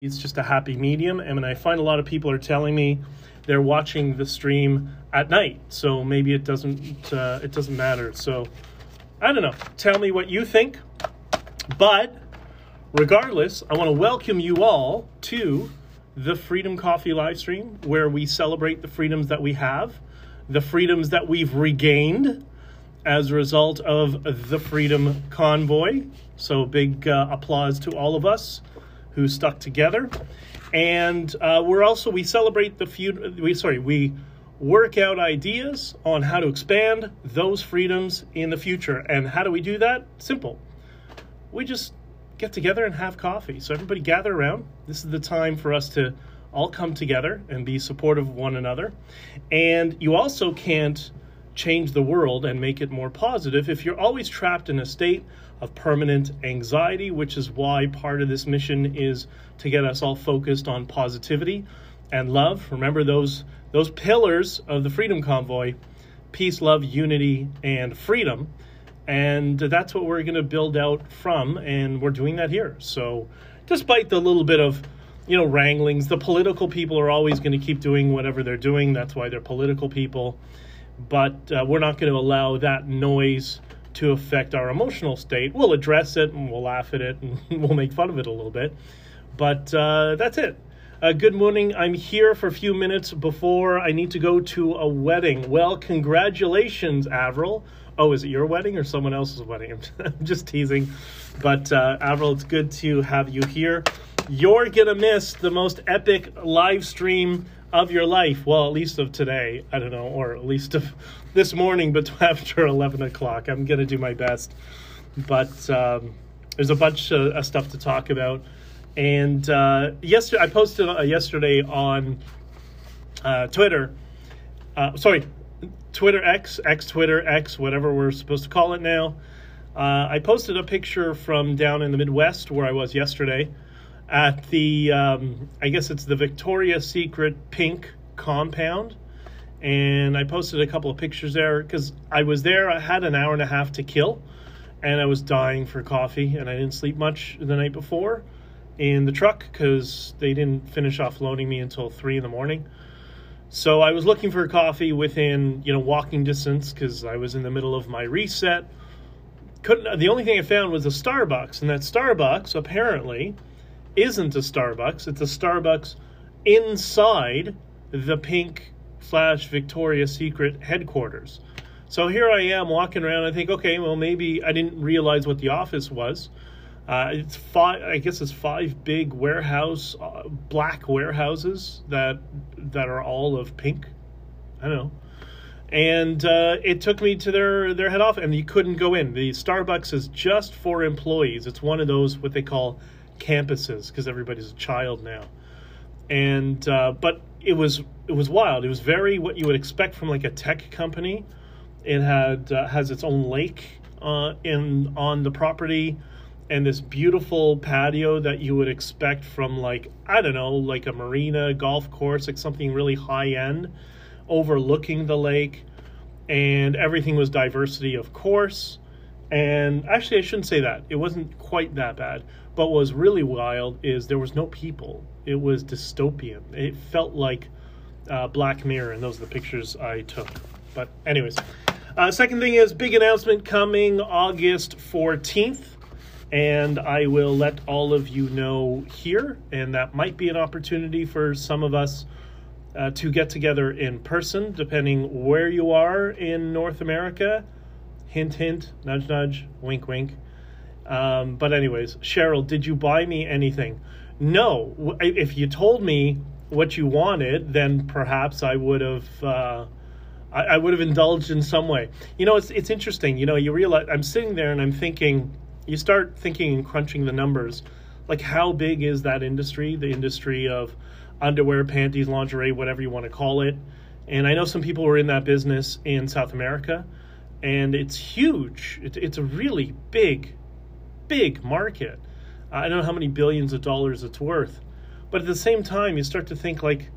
it's just a happy medium. And I find a lot of people are telling me they're watching the stream at night, so maybe it doesn't uh, it doesn't matter. So I don't know. Tell me what you think. But regardless, I want to welcome you all to the Freedom Coffee live stream where we celebrate the freedoms that we have, the freedoms that we've regained as a result of the Freedom Convoy. So big uh, applause to all of us who stuck together. And uh, we're also we celebrate the few we sorry we work out ideas on how to expand those freedoms in the future. And how do we do that? Simple. We just get together and have coffee. So everybody gather around. This is the time for us to all come together and be supportive of one another. And you also can't change the world and make it more positive if you're always trapped in a state of permanent anxiety, which is why part of this mission is to get us all focused on positivity and love. Remember those those pillars of the Freedom Convoy: peace, love, unity, and freedom. And that's what we're going to build out from, and we're doing that here. So, despite the little bit of you know wranglings, the political people are always going to keep doing whatever they're doing. That's why they're political people. But uh, we're not going to allow that noise to affect our emotional state. We'll address it and we'll laugh at it and we'll make fun of it a little bit. But uh, that's it. Uh, good morning. I'm here for a few minutes before I need to go to a wedding. Well, congratulations, Avril. Oh, is it your wedding or someone else's wedding? I'm just teasing. But uh, Avril, it's good to have you here. You're going to miss the most epic live stream of your life. Well, at least of today. I don't know, or at least of this morning, but after 11 o'clock. I'm going to do my best. But um, there's a bunch of, of stuff to talk about. And uh, yesterday, I posted uh, yesterday on uh, Twitter. Uh, sorry, Twitter X, X Twitter X, whatever we're supposed to call it now. Uh, I posted a picture from down in the Midwest where I was yesterday at the, um, I guess it's the Victoria's Secret Pink compound. And I posted a couple of pictures there because I was there. I had an hour and a half to kill, and I was dying for coffee, and I didn't sleep much the night before in the truck because they didn't finish off loading me until three in the morning. So I was looking for coffee within you know walking distance because I was in the middle of my reset. Couldn't. The only thing I found was a Starbucks, and that Starbucks apparently isn't a Starbucks. It's a Starbucks inside the pink slash Victoria's Secret headquarters. So here I am walking around. I think, okay, well maybe I didn't realize what the office was. Uh, it's five. I guess it's five big warehouse, uh, black warehouses that that are all of pink. I don't know. And uh, it took me to their their head office, and you couldn't go in. The Starbucks is just for employees. It's one of those what they call campuses because everybody's a child now. And uh, but it was it was wild. It was very what you would expect from like a tech company. It had uh, has its own lake uh, in on the property and this beautiful patio that you would expect from like I don't know, like a marina, golf course, like something really high end, overlooking the lake, and everything was diversity, of course. And actually, I shouldn't say that. It wasn't quite that bad. But what was really wild is there was no people. It was dystopian. It felt like uh, Black Mirror, and those are the pictures I took. But anyways, uh, second thing is big announcement coming August 14th and I will let all of you know here. And that might be an opportunity for some of us uh, to get together in person, depending where you are in North America. Hint, hint, nudge, nudge, wink, wink. Um, but, anyways, Cheryl, did you buy me anything? No. If you told me what you wanted, then perhaps I would have. Uh, I, would have indulged in some way. You know, it's it's interesting. You know, you realize I'm sitting there and I'm thinking you start thinking and crunching the numbers like how big is that industry the industry of underwear panties lingerie whatever you want to call it and i know some people are in that business in south america and it's huge it's, it's a really big big market i don't know how many billions of dollars it's worth but at the same time you start to think like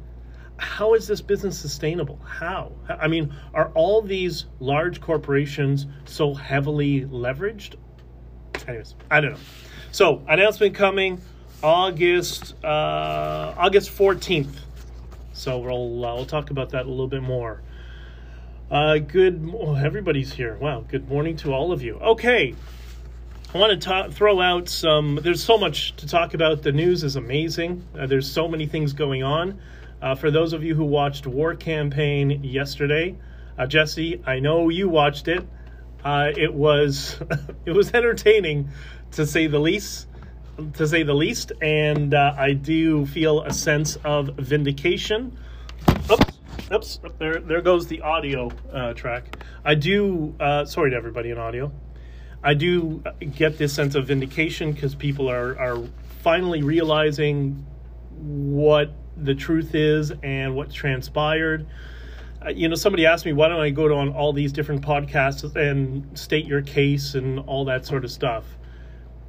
how is this business sustainable how i mean are all these large corporations so heavily leveraged anyways, I don't know. So announcement coming August uh, August fourteenth. So we'll uh, we'll talk about that a little bit more. Uh, good, oh, everybody's here. Wow, good morning to all of you. Okay, I want to throw out some. There's so much to talk about. The news is amazing. Uh, there's so many things going on. Uh, for those of you who watched War Campaign yesterday, uh, Jesse, I know you watched it. Uh, it was it was entertaining, to say the least. To say the least, and uh, I do feel a sense of vindication. Oops, oops, there there goes the audio uh, track. I do. sorry to everybody in audio. I do get this sense of vindication because people are, are finally realizing what the truth is and what transpired. Uh, you know, somebody asked me, why don't I go on all these different podcasts and state your case and all that sort of stuff?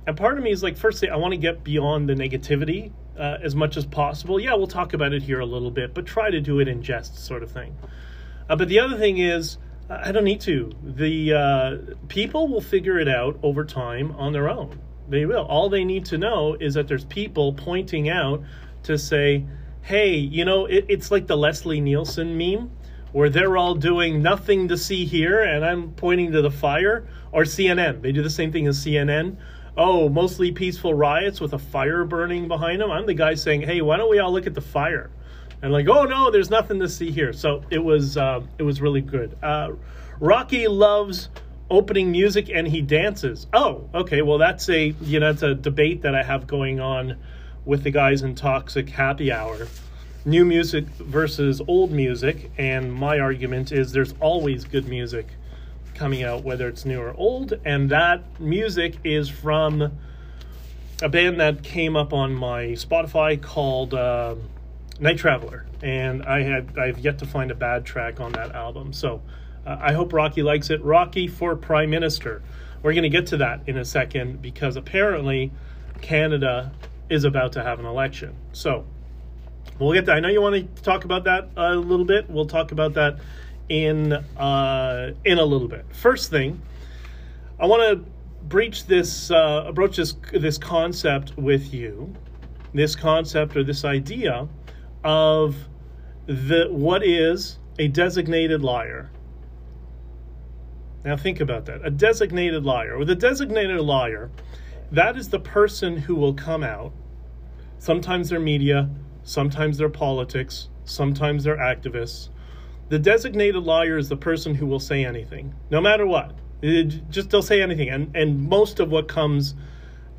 And part of me is like, firstly, I want to get beyond the negativity uh, as much as possible. Yeah, we'll talk about it here a little bit, but try to do it in jest, sort of thing. Uh, but the other thing is, I don't need to. The uh, people will figure it out over time on their own. They will. All they need to know is that there's people pointing out to say, hey, you know, it, it's like the Leslie Nielsen meme where they're all doing nothing to see here and I'm pointing to the fire, or CNN. They do the same thing as CNN. Oh, mostly peaceful riots with a fire burning behind them. I'm the guy saying, hey, why don't we all look at the fire? And like, oh no, there's nothing to see here. So it was uh, it was really good. Uh, Rocky loves opening music and he dances. Oh, okay. Well, that's a you know it's a debate that I have going on with the guys in Toxic Happy Hour. New music versus old music, and my argument is there's always good music coming out, whether it's new or old, and that music is from a band that came up on my Spotify called. Uh, Night Traveler, and I had I've yet to find a bad track on that album. So uh, I hope Rocky likes it. Rocky for Prime Minister. We're going to get to that in a second because apparently Canada is about to have an election. So we'll get that. I know you want to talk about that a little bit. We'll talk about that in uh, in a little bit. First thing, I want to breach this uh, this this concept with you. This concept or this idea of the what is a designated liar. Now think about that. A designated liar. With a designated liar, that is the person who will come out. Sometimes they're media, sometimes they're politics, sometimes they're activists. The designated liar is the person who will say anything, no matter what. It, just they'll say anything, and and most of what comes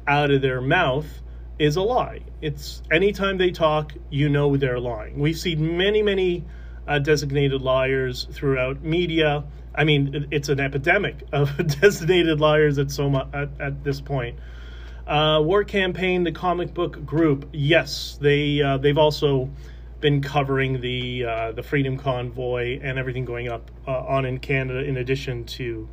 out of their mouth is a lie. It's anytime they talk, you know they're lying. We've seen many, many uh, designated liars throughout media. I mean, it's an epidemic of designated liars at so much at, at this point. Uh, War Campaign, the comic book group, yes, they uh, they've also been covering the uh, the Freedom Convoy and everything going up uh, on in Canada, in addition to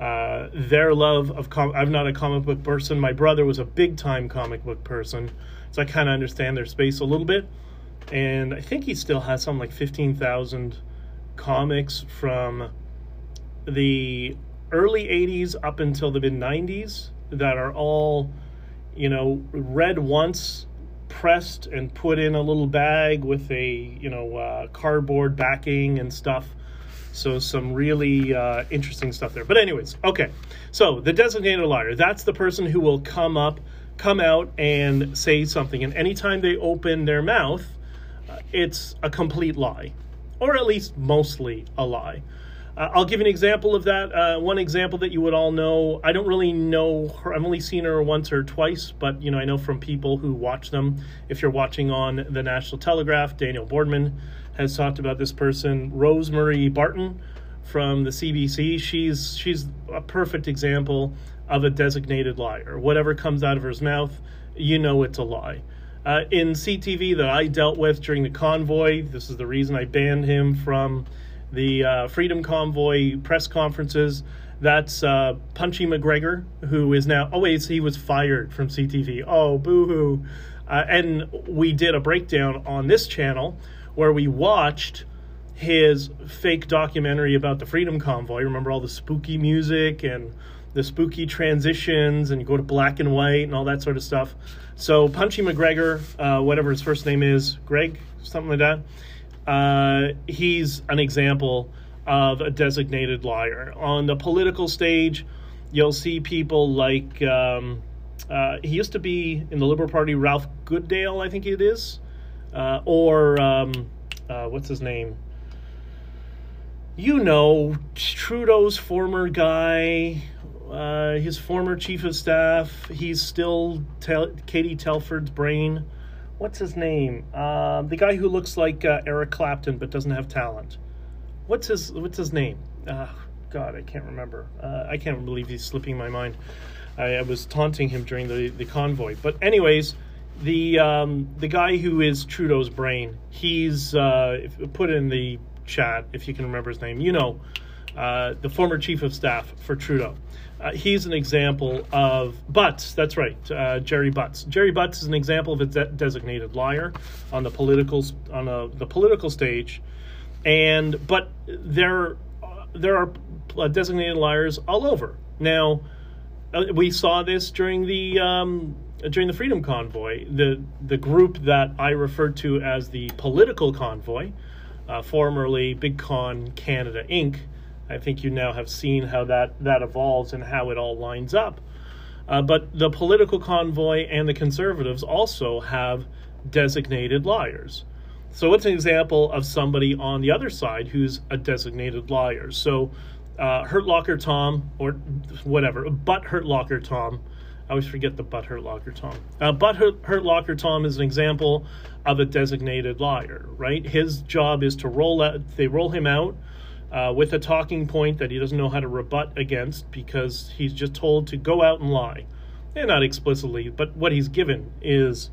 uh, their love of com- I'm not a comic book person. My brother was a big time comic book person, so I kind of understand their space a little bit. And I think he still has something like fifteen thousand comics from the early '80s up until the mid '90s that are all, you know, read once, pressed and put in a little bag with a you know uh, cardboard backing and stuff so some really uh, interesting stuff there. But anyways, okay. So the designated liar, that's the person who will come up, come out and say something. And anytime they open their mouth, uh, it's a complete lie, or at least mostly a lie. Uh, I'll give an example of that. Uh, one example that you would all know. I don't really know her. I've only seen her once or twice, but you know I know from people who watch them. If you're watching on the National Telegraph, Daniel Bordman has talked about this person, Rosemary Barton from the CBC. She's she's a perfect example of a designated liar. Whatever comes out of her mouth, you know it's a lie. Uh, in CTV that I dealt with during the convoy, this is the reason I banned him from the uh, Freedom Convoy press conferences. That's uh, Punchy McGregor, who is now, oh, wait, he was fired from CTV. Oh, boo hoo. Uh, and we did a breakdown on this channel where we watched his fake documentary about the Freedom Convoy. Remember all the spooky music and the spooky transitions, and you go to black and white and all that sort of stuff. So Punchy McGregor, uh, whatever his first name is, Greg, something like that. Uh, he's an example of a designated liar. On the political stage, you'll see people like um, uh, he used to be in the Liberal Party, Ralph Goodale, I think it is, uh, or um, uh, what's his name? You know, Trudeau's former guy, uh, his former chief of staff. He's still Tel- Katie Telford's brain. What's his name? Uh, the guy who looks like uh, Eric Clapton but doesn't have talent. What's his What's his name? God, I can't remember. I can't believe he's slipping my mind. I, I, was taunting him during the, the convoy. But anyways, the um, the guy who is Trudeau's brain, he's uh, put in the chat if you can remember his name. You know, uh, the former chief of staff for Trudeau. Uh, he's an example of Butts. That's right, uh, Gerry Butts. Gerry Butts is an example of a de- designated liar on the political on a, the political stage, and but there there are uh, designated liars all over now uh, we saw this during the um, during the Freedom Convoy. The the group that I referred to as the political convoy, uh, formerly Big Con Canada Inc. I think you now have seen how that that evolves and how it all lines up. Uh, but the political convoy and the conservatives also have designated liars. So it's an example of somebody on the other side who's a designated liar. So uh, Hurt Locker Tom, or whatever, but Hurt Locker Tom. I always forget the Butt Hurt Locker Tom. Uh, Butt Hurt, Hurt Locker Tom is an example of a designated liar, right? His job is to roll out, they roll him out uh, with a talking point that he doesn't know how to rebut against because he's just told to go out and lie. And not explicitly, but what he's given is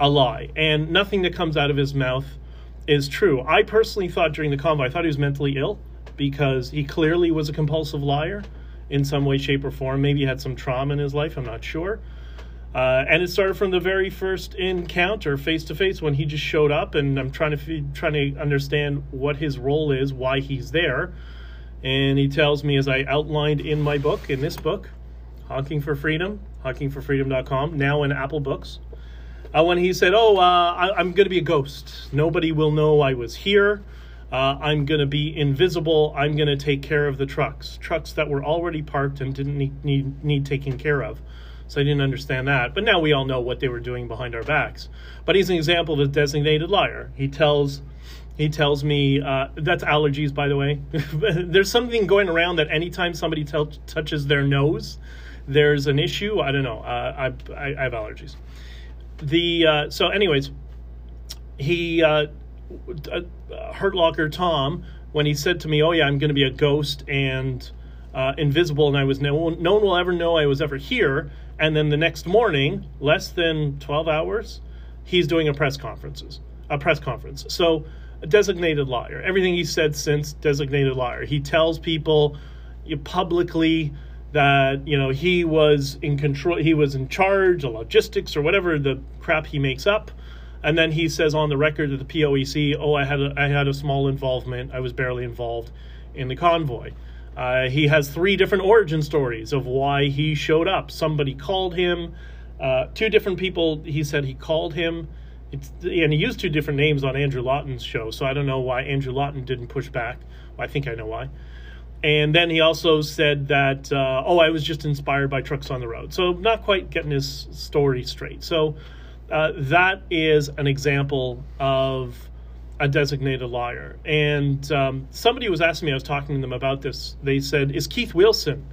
a lie. And nothing that comes out of his mouth is true. I personally thought during the convo, I thought he was mentally ill because he clearly was a compulsive liar in some way, shape, or form. Maybe he had some trauma in his life, I'm not sure. Uh, and it started from the very first encounter, face to face, when he just showed up, and I'm trying to trying to understand what his role is, why he's there, and he tells me, as I outlined in my book, in this book, Honking for Freedom, honkingforfreedom.com, now in Apple Books, uh, when he said, "Oh, uh, I, I'm going to be a ghost. Nobody will know I was here." Uh, I'm going to be invisible. I'm going to take care of the trucks, trucks that were already parked and didn't need, need, need taking care of. So I didn't understand that. But now we all know what they were doing behind our backs. But he's an example of a designated liar. He tells he tells me uh, that's allergies, by the way. there's something going around that anytime somebody touches their nose, there's an issue. I don't know. Uh, I, I, I, have allergies. The uh, so, anyways, he uh, Hurt Locker Tom when he said to me, "Oh yeah, I'm going to be a ghost and uh, invisible," and I was no no one will ever know I was ever here. And then the next morning, less than 12 hours, he's doing a press conferences, a press conference. So a designated liar. Everything he said since designated liar. He tells people publicly that you know he was in control, he was in charge of logistics or whatever the crap he makes up and then he says on the record of the POEC, "Oh, I had a, I had a small involvement. I was barely involved in the convoy." Uh, he has three different origin stories of why he showed up. Somebody called him. Uh, two different people. He said he called him. It's, and he used two different names on Andrew Lawton's show, so I don't know why Andrew Lawton didn't push back. I think I know why. And then he also said that, uh, oh, I was just inspired by trucks on the road. So not quite getting his story straight. So uh, that is an example of a designated liar. And um, somebody was asking me, I was talking to them about this. They said, Is Keith Wilson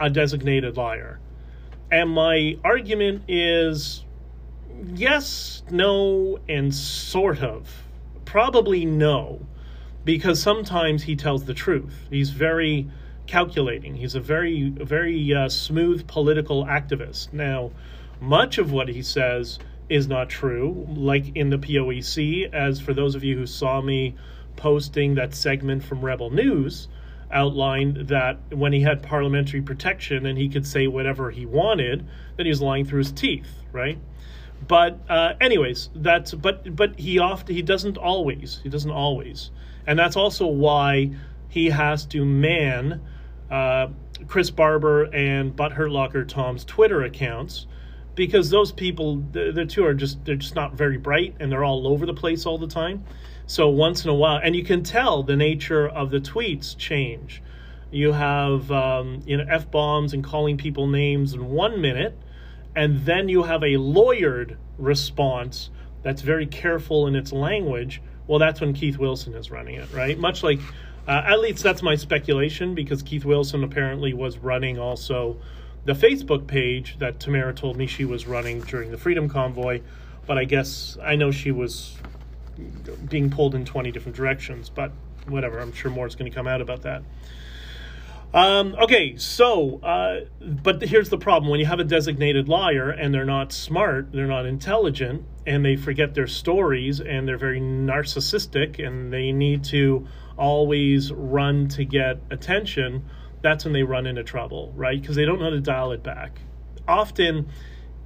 a designated liar? And my argument is yes, no, and sort of. Probably no, because sometimes he tells the truth. He's very calculating, he's a very, very uh, smooth political activist. Now, much of what he says is not true, like in the POEC. As for those of you who saw me posting that segment from Rebel News, outlined that when he had parliamentary protection and he could say whatever he wanted, that he was lying through his teeth, right? But uh, anyways, that's but but he often he doesn't always he doesn't always, and that's also why he has to man uh, Chris Barber and Butt Hurt Locker Tom's Twitter accounts because those people, the, the two are just they're just not very bright and they're all over the place all the time. So once in a while, and you can tell the nature of the tweets change. You have um, you know f bombs and calling people names in one minute, and then you have a lawyered response that's very careful in its language. Well, that's when Keith Wilson is running it, right? Much like, uh, at least that's my speculation, because Keith Wilson apparently was running also the Facebook page that Tamara told me she was running during the Freedom Convoy. But I guess I know she was being pulled in 20 different directions, but whatever. I'm sure more is going to come out about that. Um, okay, so, uh, but here's the problem. When you have a designated liar and they're not smart, they're not intelligent, and they forget their stories and they're very narcissistic and they need to always run to get attention, that's when they run into trouble, right? Because they don't know how to dial it back. Often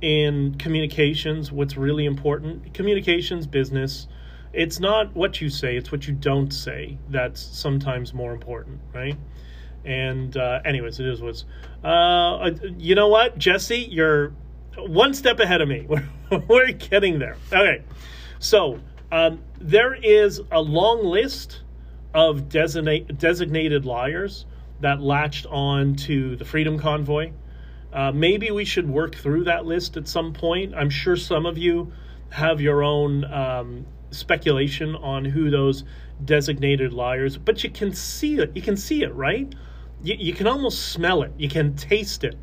in communications, what's really important, communications, business, it's not what you say, it's what you don't say that's sometimes more important, right? And uh, anyways, it is what's. Uh, you know what, Jesse, you're one step ahead of me. We're, we're getting there. Okay, so um, there is a long list of designate, designated liars that latched on to the Freedom Convoy. Uh, maybe we should work through that list at some point. I'm sure some of you have your own um, speculation on who those designated liars, but you can see it. You can see it, right? You, you can almost smell it. You can taste it.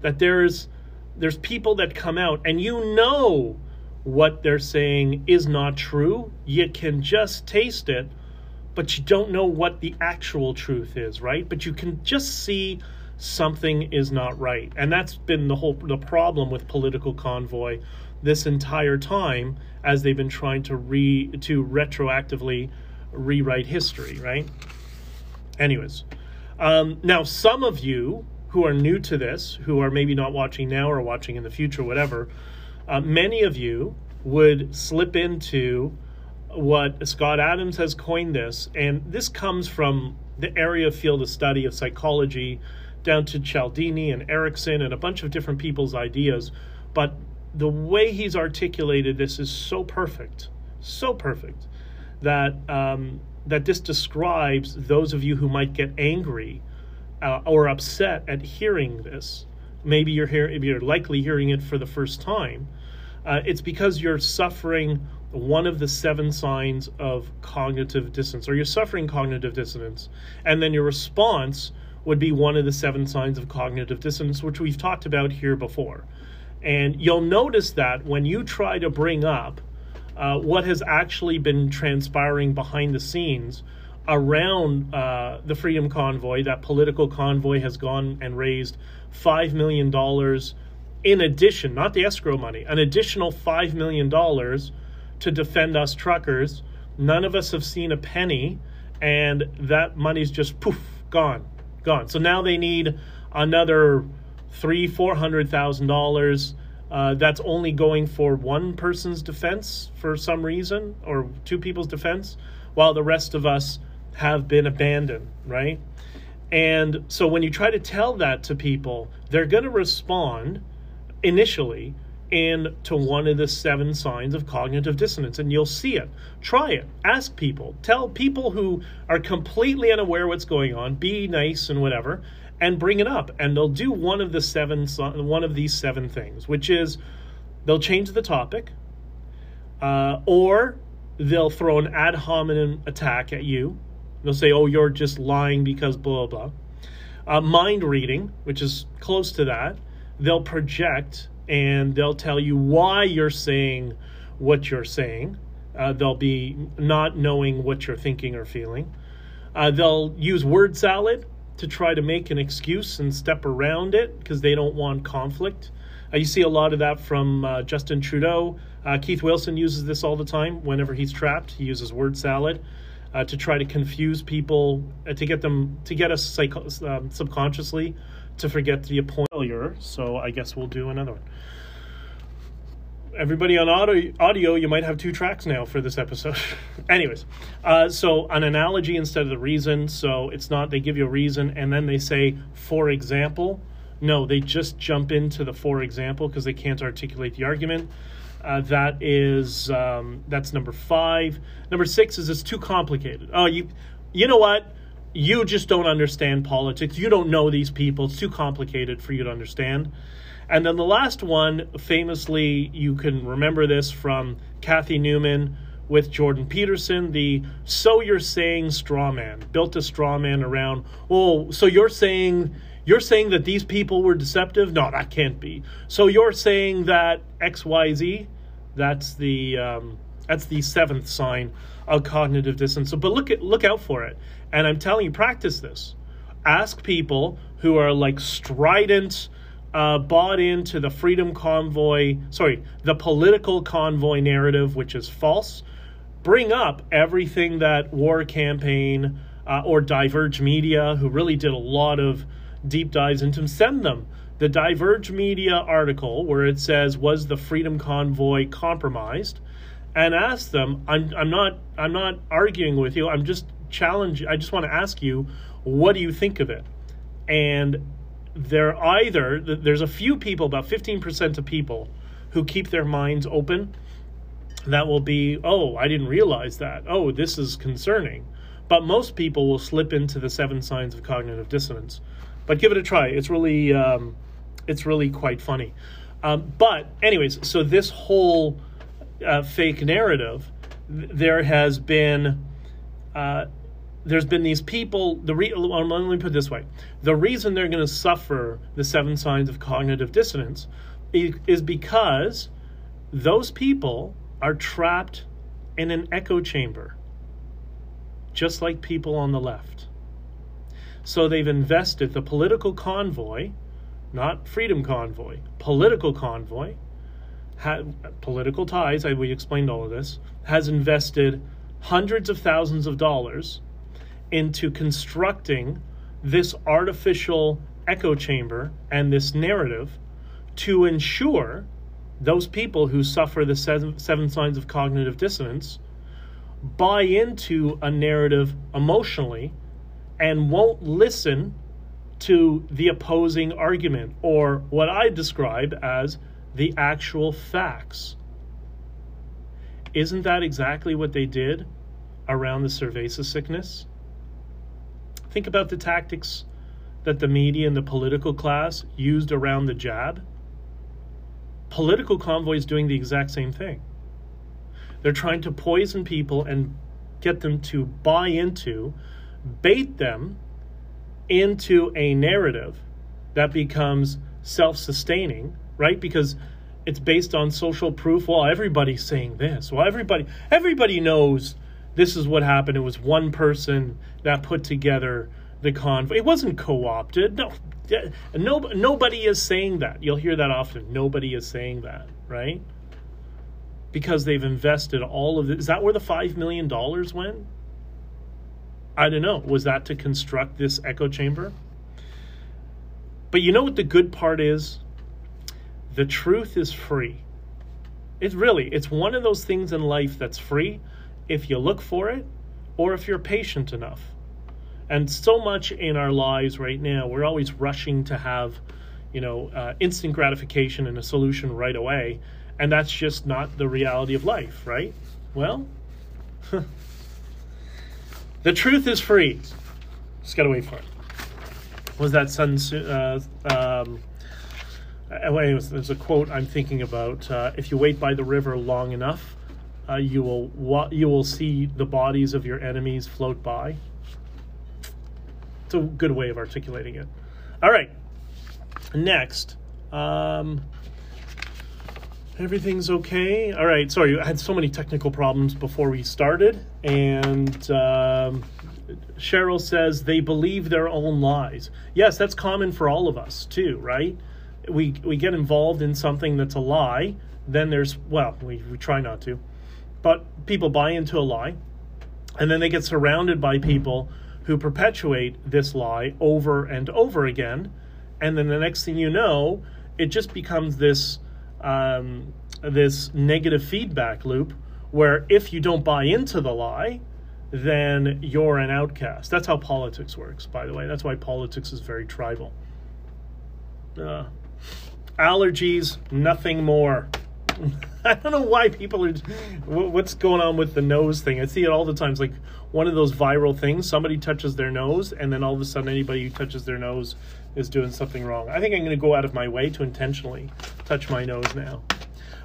That there's there's people that come out and you know what they're saying is not true. You can just taste it, but you don't know what the actual truth is, right? But you can just see something is not right. And that's been the whole the problem with political convoy this entire time as they've been trying to re to retroactively rewrite history, right? Anyways, um, now some of you who are new to this, who are maybe not watching now or watching in the future, whatever, uh, many of you would slip into what Scott Adams has coined this, and this comes from the area field of study of psychology down to Cialdini and Erickson and a bunch of different people's ideas. But the way he's articulated this is so perfect, so perfect that um, that this describes those of you who might get angry uh, or upset at hearing this. Maybe you're hearing, you're likely hearing it for the first time. Uh, it's because you're suffering one of the seven signs of cognitive dissonance, or you're suffering cognitive dissonance, and then your response would be one of the seven signs of cognitive dissonance, which we've talked about here before. And you'll notice that when you try to bring up uh, what has actually been transpiring behind the scenes around uh, the Freedom Convoy, that political convoy has gone and raised $5 million in addition, not the escrow money, an additional $5 million to defend us truckers. None of us have seen a penny, and that money's just poof, gone, gone. So now they need another three, four hundred thousand uh, dollars. That's only going for one person's defense for some reason, or two people's defense, while the rest of us have been abandoned, right? And so when you try to tell that to people, they're going to respond initially in to one of the seven signs of cognitive dissonance and you'll see it. Try it. Ask people. Tell people who are completely unaware what's going on be nice and whatever and bring it up. And they'll do one of the seven one of these seven things which is they'll change the topic uh, or they'll throw an ad hominem attack at you. They'll say oh you're just lying because blah blah blah. Uh, mind reading which is close to that. They'll project and they'll tell you why you're saying what you're saying uh, they'll be not knowing what you're thinking or feeling uh, they'll use word salad to try to make an excuse and step around it because they don't want conflict. Uh, you see a lot of that from uh, Justin Trudeau. Uh, Keith Wilson uses this all the time whenever he's trapped. He uses word salad uh, to try to confuse people, to get them, to get us psycho- um, subconsciously to forget the appointment. So I guess we'll do another one everybody on audio, audio, you might have two tracks now for this episode. Anyways, uh, so an analogy instead of the reason. So it's not they give you a reason and then they say, for example, No, they just jump into the for example because they can't articulate the argument. Uh, that is um, that's number five. Number six is it's too complicated. Oh, you you know what? You just don't understand politics. You don't know these people. It's too complicated for you to understand. And then the last one, famously, you can remember this from Cathy Newman with Jordan Peterson, the so you're saying straw man, built a straw man around, oh, so you're saying you're saying that these people were deceptive? No, that can't be. So you're saying that XYZ, that's the um, that's the seventh sign of cognitive dissonance. So, but look at look out for it. And I'm telling you, practice this. Ask people who are like strident, uh, bought into the freedom convoy, sorry, the political convoy narrative, which is false. Bring up everything that War Campaign uh, or Diverge Media, who really did a lot of deep dives into them, send them the Diverge Media article where it says, Was the Freedom Convoy compromised? And ask them, I'm, I'm not I'm not arguing with you, I'm just challenge I just want to ask you, what do you think of it? And they're either there's a few people, about 15% of people, who keep their minds open. That will be, oh, I didn't realize that. Oh, this is concerning. But most people will slip into the seven signs of cognitive dissonance. But give it a try. It's really, um, it's really quite funny. Um, but anyways, so this whole uh, fake narrative, there has been. Uh, there's been these people. The re, let me put it this way: the reason they're going to suffer the seven signs of cognitive dissonance is because those people are trapped in an echo chamber, just like people on the left. So they've invested the political convoy, not freedom convoy, political convoy, political ties. I, we explained all of this. Has invested hundreds of thousands of dollars into constructing this artificial echo chamber and this narrative to ensure those people who suffer the seven, seven signs of cognitive dissonance buy into a narrative emotionally and won't listen to the opposing argument or what I describe as the actual facts. Isn't that exactly what they did around the cerveza sickness? Think about the tactics that the media and the political class used around the jab. Political convoys doing the exact same thing. They're trying to poison people and get them to buy into, bait them into a narrative that becomes self sustaining, right? Because it's based on social proof. Well, everybody's saying this. Well, everybody everybody knows this is what happened. It was one person that put together the convoy. It wasn't co-opted. No, no, nobody is saying that. You'll hear that often. Nobody is saying that, right? Because they've invested all of. Is that where the five million dollars went? I don't know. Was that to construct this echo chamber? But you know what the good part is? The truth is free. It's really, it's one of those things in life that's free if you look for it or if you're patient enough. And so much in our lives right now, we're always rushing to have, you know, uh, instant gratification and a solution right away. And that's just not the reality of life, right? Well, the truth is free. Just gotta wait for it. Was that Sun uh, um, uh, there's a quote I'm thinking about. Uh, if you wait by the river long enough, uh, you will you will see the bodies of your enemies float by. It's a good way of articulating it. All right. Next, um, everything's okay. All right. Sorry, I had so many technical problems before we started, and um, Cheryl says they believe their own lies. Yes, that's common for all of us too, right? we we get involved in something that's a lie, then there's well, we, we try not to, but people buy into a lie, and then they get surrounded by people who perpetuate this lie over and over again, and then the next thing you know, it just becomes this um, this negative feedback loop where if you don't buy into the lie, then you're an outcast. That's how politics works, by the way. That's why politics is very tribal. Uh, allergies, nothing more. I don't know why people are. What's going on with the nose thing? I see it all the times. Like one of those viral things. Somebody touches their nose, and then all of a sudden, anybody who touches their nose is doing something wrong. I think I'm going to go out of my way to intentionally touch my nose now.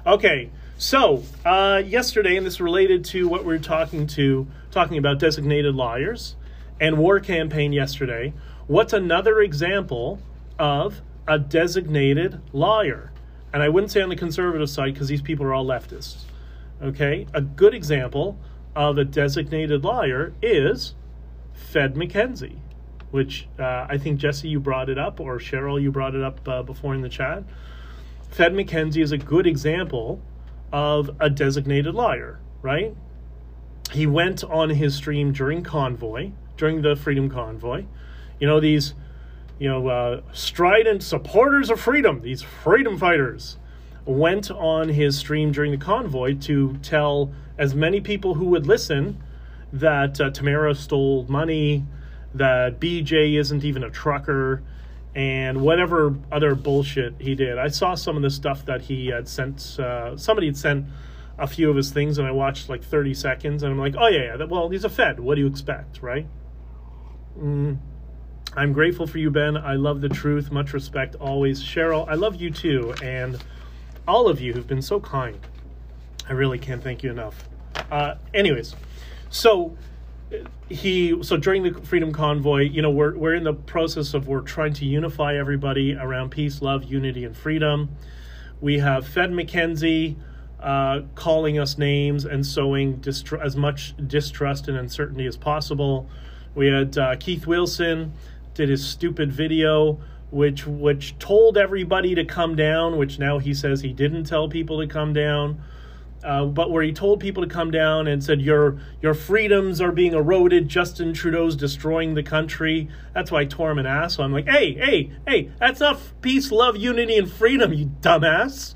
Okay, so uh, yesterday, and this related to what we are talking to talking about designated liars and war campaign yesterday. What's another example of a designated liar? And I wouldn't say on the conservative side because these people are all leftists. Okay, a good example of a designated liar is Fed McKenzie, which uh, I think Jesse, you brought it up, or Cheryl, you brought it up uh, before in the chat. Fed McKenzie is a good example of a designated liar, right? He went on his stream during convoy, during the Freedom Convoy. You know, these, you know, uh, strident supporters of freedom, these freedom fighters, went on his stream during the convoy to tell as many people who would listen that uh, Tamara stole money, that BJ isn't even a trucker, and whatever other bullshit he did. I saw some of the stuff that he had sent. Uh, somebody had sent a few of his things, and I watched like 30 seconds, and I'm like, oh, yeah, yeah well, he's a Fed. What do you expect, right? Mm. I'm grateful for you, Ben. I love the truth. Much respect always. Cheryl, I love you too. And all of you who've been so kind. I really can't thank you enough. Uh, anyways, so he so during the freedom convoy you know we're, we're in the process of we're trying to unify everybody around peace love unity and freedom we have fed mckenzie uh, calling us names and sowing distru- as much distrust and uncertainty as possible we had uh, keith wilson did his stupid video which which told everybody to come down, which now he says he didn't tell people to come down. Uh, but where he told people to come down and said your your freedoms are being eroded, Justin Trudeau's destroying the country. That's why I tore him an ass. So I'm like, hey, hey, hey, that's not peace, love, unity, and freedom, you dumbass.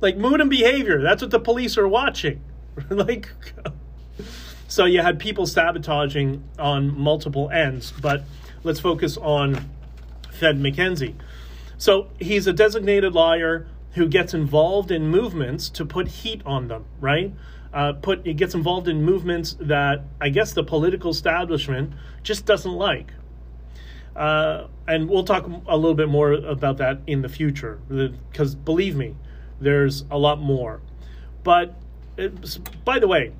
Like mood and behavior. That's what the police are watching. like, so you had people sabotaging on multiple ends. But let's focus on Fed McKenzie. So he's a designated liar who gets involved in movements to put heat on them, right? Uh, put it gets involved in movements that I guess the political establishment just doesn't like. Uh, and we'll talk a little bit more about that in the future, because believe me, there's a lot more. But it, by the way,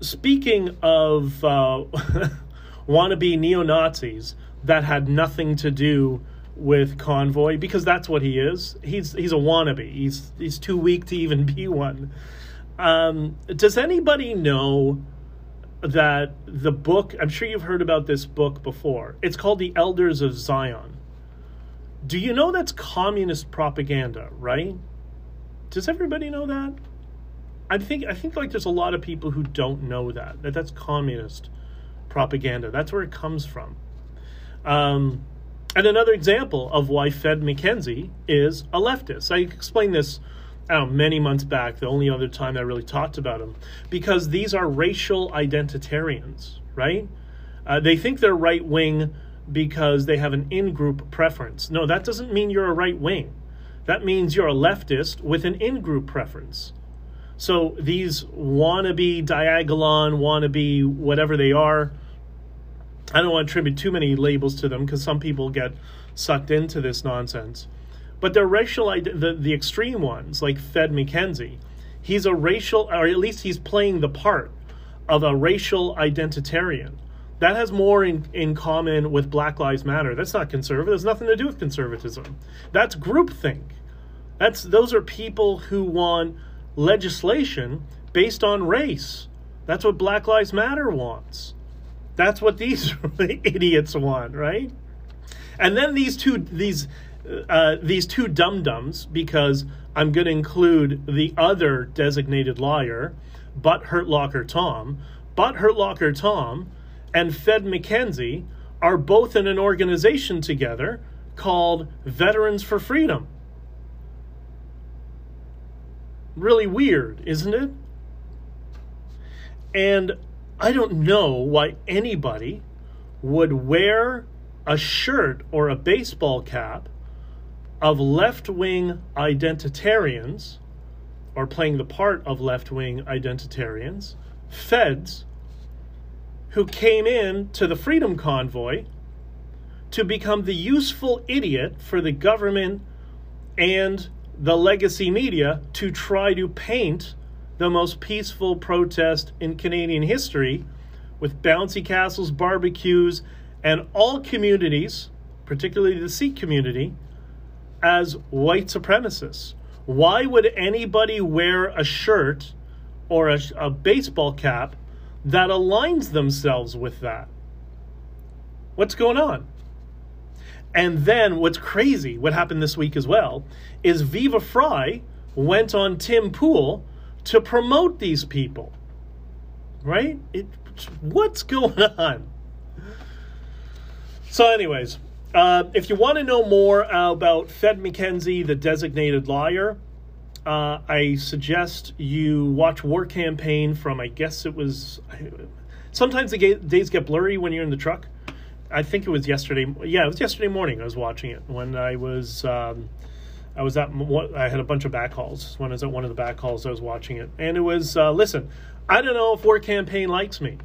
speaking of uh, wannabe neo Nazis, that had nothing to do with Convoy because that's what he is. He's he's a wannabe. He's he's too weak to even be one. Um, does anybody know that the book? I'm sure you've heard about this book before. It's called The Elders of Zion. Do you know that's communist propaganda, right? Does everybody know that? I think I think like there's a lot of people who don't know that that that's communist propaganda. That's where it comes from. Um, and another example of why Fed McKenzie is a leftist. I explained this know, many months back, the only other time I really talked about him, because these are racial identitarians, right? Uh, they think they're right wing because they have an in group preference. No, that doesn't mean you're a right wing. That means you're a leftist with an in group preference. So these wannabe Diagolon, wannabe whatever they are, I don't want to attribute too many labels to them because some people get sucked into this nonsense. But they're racial, the, the extreme ones, like Fed McKenzie, he's a racial, or at least he's playing the part of a racial identitarian. That has more in, in common with Black Lives Matter. That's not conservative. There's nothing to do with conservatism. That's groupthink. That's those are people who want legislation based on race. That's what Black Lives Matter wants. That's what these idiots want, right? And then these two these uh, these two dum dums, because I'm going to include the other designated liar, but Hurt Locker Tom, but Hurt Locker Tom, and Fed McKenzie are both in an organization together called Veterans for Freedom. Really weird, isn't it? And I don't know why anybody would wear a shirt or a baseball cap of left wing identitarians, or playing the part of left wing identitarians, feds, who came in to the Freedom Convoy to become the useful idiot for the government and the legacy media to try to paint the most peaceful protest in Canadian history with bouncy castles, barbecues, and all communities, particularly the Sikh community, as white supremacists. Why would anybody wear a shirt or a, a baseball cap that aligns themselves with that? What's going on? And then what's crazy, what happened this week as well, is Viva Fry went on Tim Pool to promote these people. Right? It, what's going on? So, anyways, uh, if you want to know more about Fed McKenzie, the designated liar, uh, I suggest you watch War Campaign from, I guess it was. Sometimes the days get blurry when you're in the truck. I think it was yesterday. Yeah, it was yesterday morning. I was watching it when I was. Um, I was at. I had a bunch of back calls. When I was at one of the back calls, I was watching it, and it was. Uh, listen, I don't know if War Campaign likes me.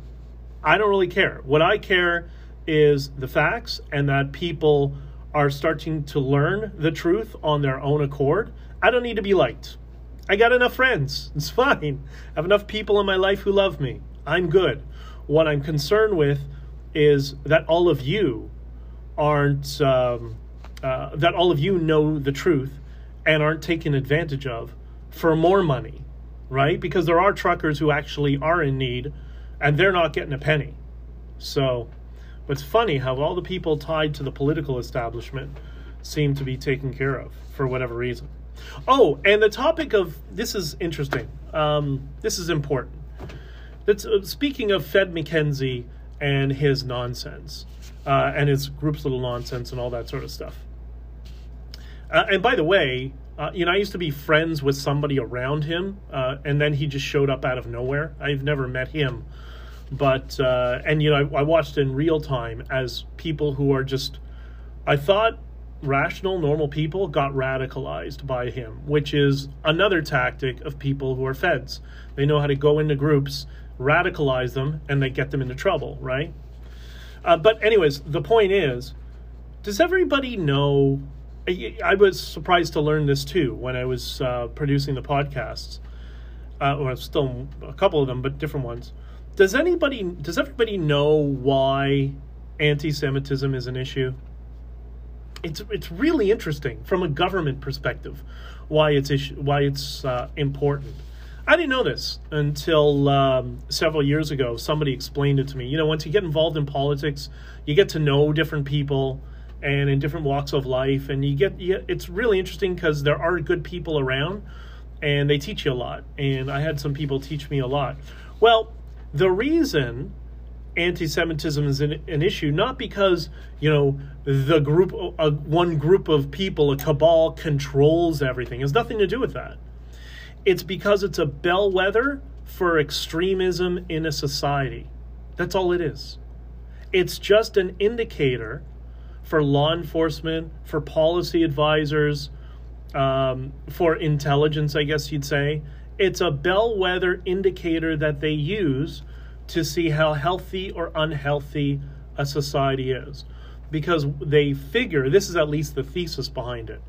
I don't really care. What I care is the facts and that people are starting to learn the truth on their own accord. I don't need to be liked. I got enough friends. It's fine. I have enough people in my life who love me. I'm good. What I'm concerned with is that all of you aren't um, uh, that all of you know the truth and aren't taken advantage of for more money, right? Because there are truckers who actually are in need and they're not getting a penny. So, it's funny how all the people tied to the political establishment seem to be taken care of for whatever reason. Oh, and the topic of this is interesting. Um, this is important. That's, uh, speaking of Fed McKenzie and his nonsense uh, and his group's little nonsense and all that sort of stuff. Uh, and by the way, uh, you know, I used to be friends with somebody around him, uh, and then he just showed up out of nowhere. I've never met him, but uh, and you know, I, I watched in real time as people who are just, I thought rational, normal people got radicalized by him, which is another tactic of people who are feds. They know how to go into groups radicalize them, and they get them into trouble, right? Uh, but, anyways, the point is does everybody know? I, I, was surprised to learn this too when I was uh, producing the podcasts, uh, or still a couple of them, but different ones. Does anybody, does everybody know why anti-Semitism is an issue? It's it's really interesting from a government perspective why it's issue, why it's uh, important. I didn't know this until um, several years ago. Somebody explained it to me. You know, once you get involved in politics, you get to know different people and in different walks of life, and you get, you it's really interesting because there are good people around, and they teach you a lot. And I had some people teach me a lot. Well, the reason anti-Semitism is an, an, issue, not because you know the group, uh, one group of people, a cabal controls everything. It has nothing to do with that. It's because it's a bellwether for extremism in a society. That's all it is. It's just an indicator for law enforcement, for policy advisors, um, for intelligence, I guess you'd say. It's a bellwether indicator that they use to see how healthy or unhealthy a society is. Because they figure, this is at least the thesis behind it.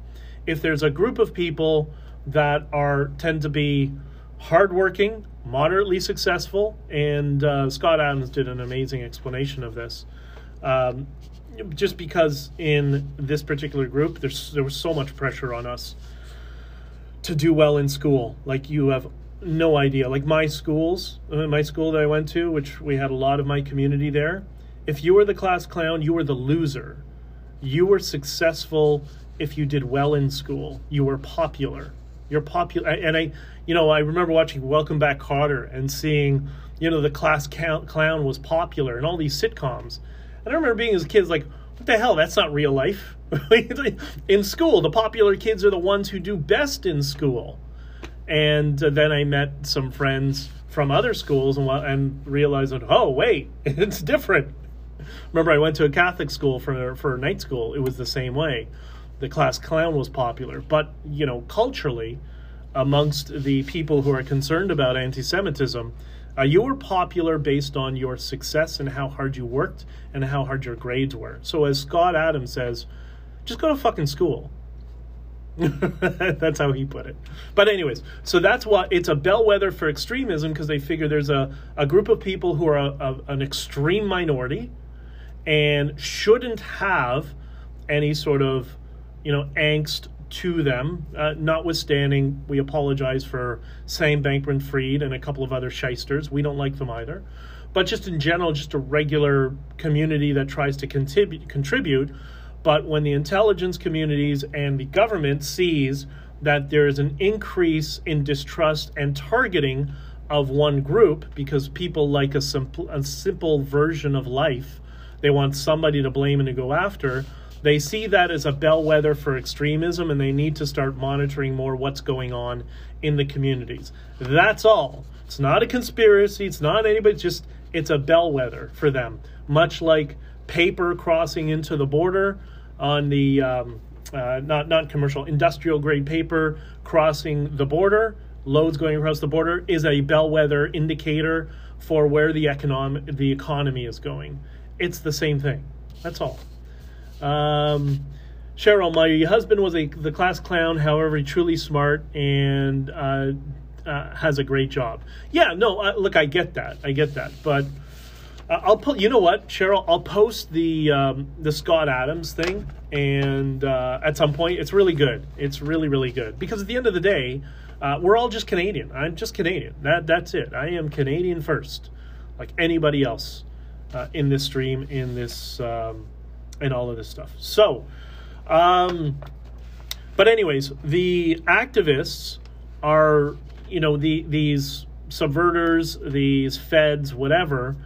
If there's a group of people that are tend to be hardworking, moderately successful, and uh, Scott Adams did an amazing explanation of this. Um, just because in this particular group, there's there was so much pressure on us to do well in school. Like you have no idea. Like my schools, uh, my school that I went to, which we had a lot of my community there. If you were the class clown, you were the loser. You were successful if you did well in school. You were popular you're popular, and I, you know, I remember watching Welcome Back, Kotter and seeing, you know, the class clown was popular and all these sitcoms. I remember being as a kid, like, what the hell? That's not real life. in school, the popular kids are the ones who do best in school. And uh, then I met some friends from other schools and, and realized that, oh, wait, it's different. Remember, I went to a Catholic school for, for night school. It was the same way the class clown was popular. But, you know, culturally, amongst the people who are concerned about anti Semitism, uh, you were popular based on your success and how hard you worked and how hard your grades were. So, as Scott Adams says, just go to fucking school. that's how he put it. But anyways, so that's what it's a bellwether for extremism because they figure there's a, a group of people who are a, a, an extreme minority and shouldn't have any sort of you know angst to them. Uh, notwithstanding, we apologize for Sam Bankman Fried and a couple of other shysters. We don't like them either. But just in general, just a regular community that tries to contribute, contribute but when the intelligence communities and the government sees that there is an increase in distrust and targeting of one group because people like a simple a simple version of life, they want somebody to blame and to go after. They see that as a bellwether for extremism and they need to start monitoring more what's going on in the communities. That's all. It's not a conspiracy, it's not anybody, it's just it's a bellwether for them. Much like paper crossing into the border on the um, uh, not not commercial industrial grade paper crossing the border loads going across the border is a bellwether indicator for where the economic the economy is going it's the same thing that's all um, cheryl my husband was a the class clown however he truly smart and uh, uh, has a great job yeah no uh, look i get that i get that but uh, I'll put. You know what, Cheryl? I'll post the um, the Scott Adams thing, and uh, at some point, it's really good. It's really really good because at the end of the day, we're all just Canadian. I'm just Canadian. That that's it. I am Canadian first, like anybody else in this stream, in this, um, and all of this stuff. So, um, but anyways, the activists are, you know, the these subverters, these feds, whatever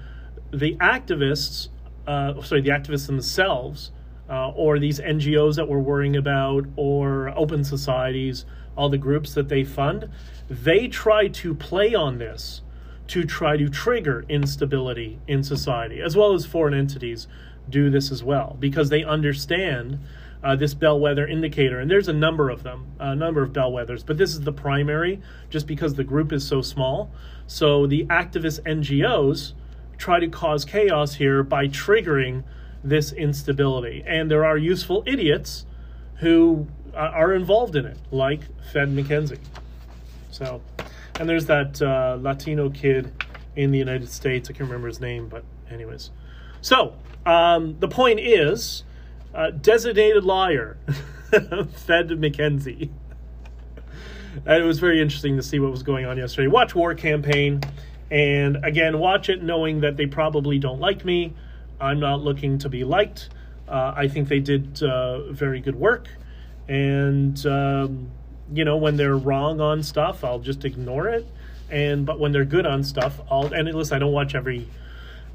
the activists, uh, sorry, the activists themselves, uh, or these NGOs that we're worrying about, or open societies, all the groups that they fund, they try to play on this to try to trigger instability in society, as well as foreign entities do this as well, because they understand uh, this bellwether indicator. And there's a number of them, a number of bellwethers, but this is the primary just because the group is so small. So the activist NGOs try to cause chaos here by triggering this instability. And there are useful idiots who uh, are involved in it, like Fed McKenzie. So, and there's that uh, Latino kid in the United States. I can't remember his name, but anyways. So, um, the point is uh, designated liar, Fed McKenzie. and it was very interesting to see what was going on yesterday. Watch War Campaign. And again, watch it knowing that they probably don't like me. I'm not looking to be liked. Uh, I think they did uh, very good work. And, um, you know, when they're wrong on stuff, I'll just ignore it. And, but when they're good on stuff, I'll, and listen, I don't watch every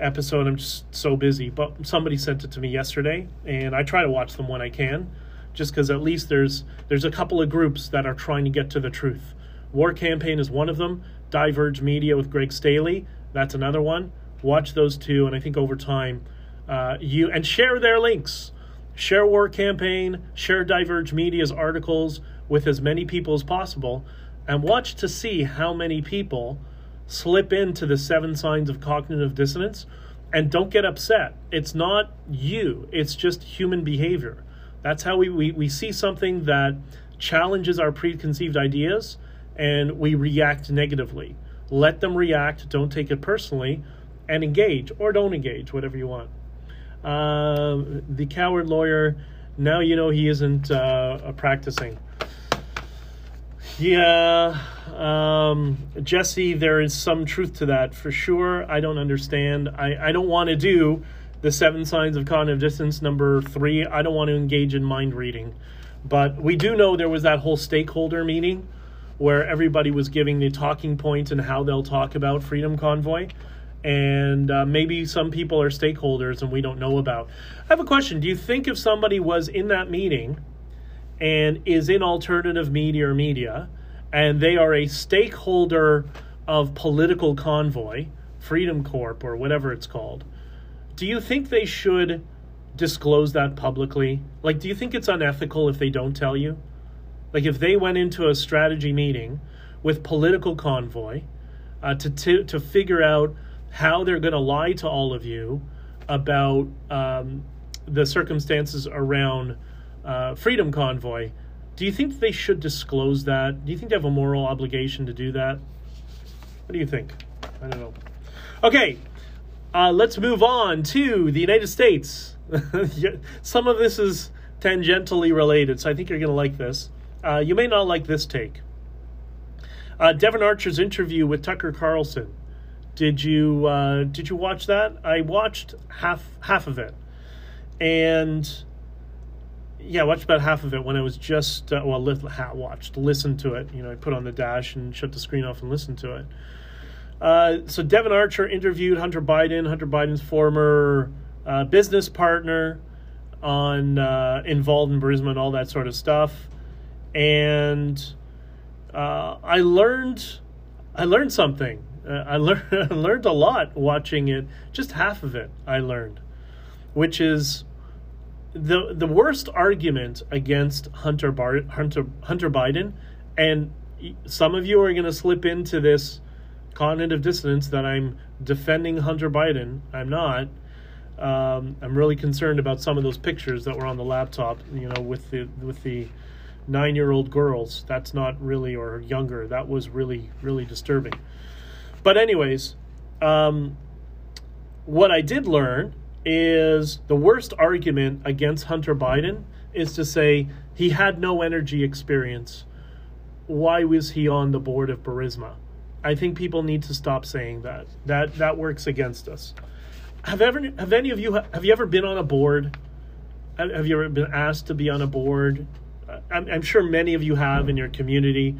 episode. I'm just so busy. But somebody sent it to me yesterday, and I try to watch them when I can, just because at least there's there's a couple of groups that are trying to get to the truth. War Campaign is one of them. Diverge Media with Greg Staley. That's another one. Watch those two, and I think over time, uh, you and share their links. Share War Campaign, share Diverge Media's articles with as many people as possible, and watch to see how many people slip into the seven signs of cognitive dissonance. And don't get upset. It's not you, it's just human behavior. That's how we, we, we see something that challenges our preconceived ideas and we react negatively. Let them react, don't take it personally, and engage or don't engage, whatever you want. Uh, the coward lawyer, now you know he isn't uh, practicing. Yeah, um, Jesse, there is some truth to that for sure. I don't understand. I, I don't want to do the seven signs of cognitive dissonance number three. I don't want to engage in mind reading. But we do know there was that whole stakeholder meeting where everybody was giving the talking points and how they'll talk about Freedom Convoy. And uh, maybe some people are stakeholders and we don't know about. I have a question. Do you think if somebody was in that meeting and is in alternative media or media, and they are a stakeholder of political convoy, Freedom Corp, or whatever it's called, do you think they should disclose that publicly? Like, do you think it's unethical if they don't tell you? Like, if they went into a strategy meeting with political convoy uh, to, to to figure out how they're going to lie to all of you about um, the circumstances around uh, Freedom Convoy, do you think they should disclose that? Do you think they have a moral obligation to do that? What do you think? I don't know. Okay, uh, let's move on to the United States. Some of this is tangentially related, so I think you're going to like this. Uh, you may not like this take. Uh, Devon Archer's interview with Tucker Carlson. Did you uh, did you watch that? I watched half half of it, and yeah, I watched about half of it when I was just uh, well, li- watched, listened to it. You know, I put on the dash and shut the screen off and listened to it. Uh, so Devon Archer interviewed Hunter Biden, Hunter Biden's former uh, business partner, on uh, involved in Burisma and all that sort of stuff, and uh, I learned I learned something. Uh, I learned I learned a lot watching it. Just half of it I learned, which is the the worst argument against Hunter Bar- Hunter Hunter Biden, and some of you are going to slip into this cognitive dissonance that I'm defending Hunter Biden. I'm not. Um, I'm really concerned about some of those pictures that were on the laptop. You know, with the with the nine year old girls. That's not really or younger. That was really really disturbing. But anyways, um, what I did learn is the worst argument against Hunter Biden is to say he had no energy experience. Why was he on the board of Burisma? I think people need to stop saying that. That that works against us. Have ever have any of you have you ever been on a board? Have you ever been asked to be on a board? I'm, I'm sure many of you have in your community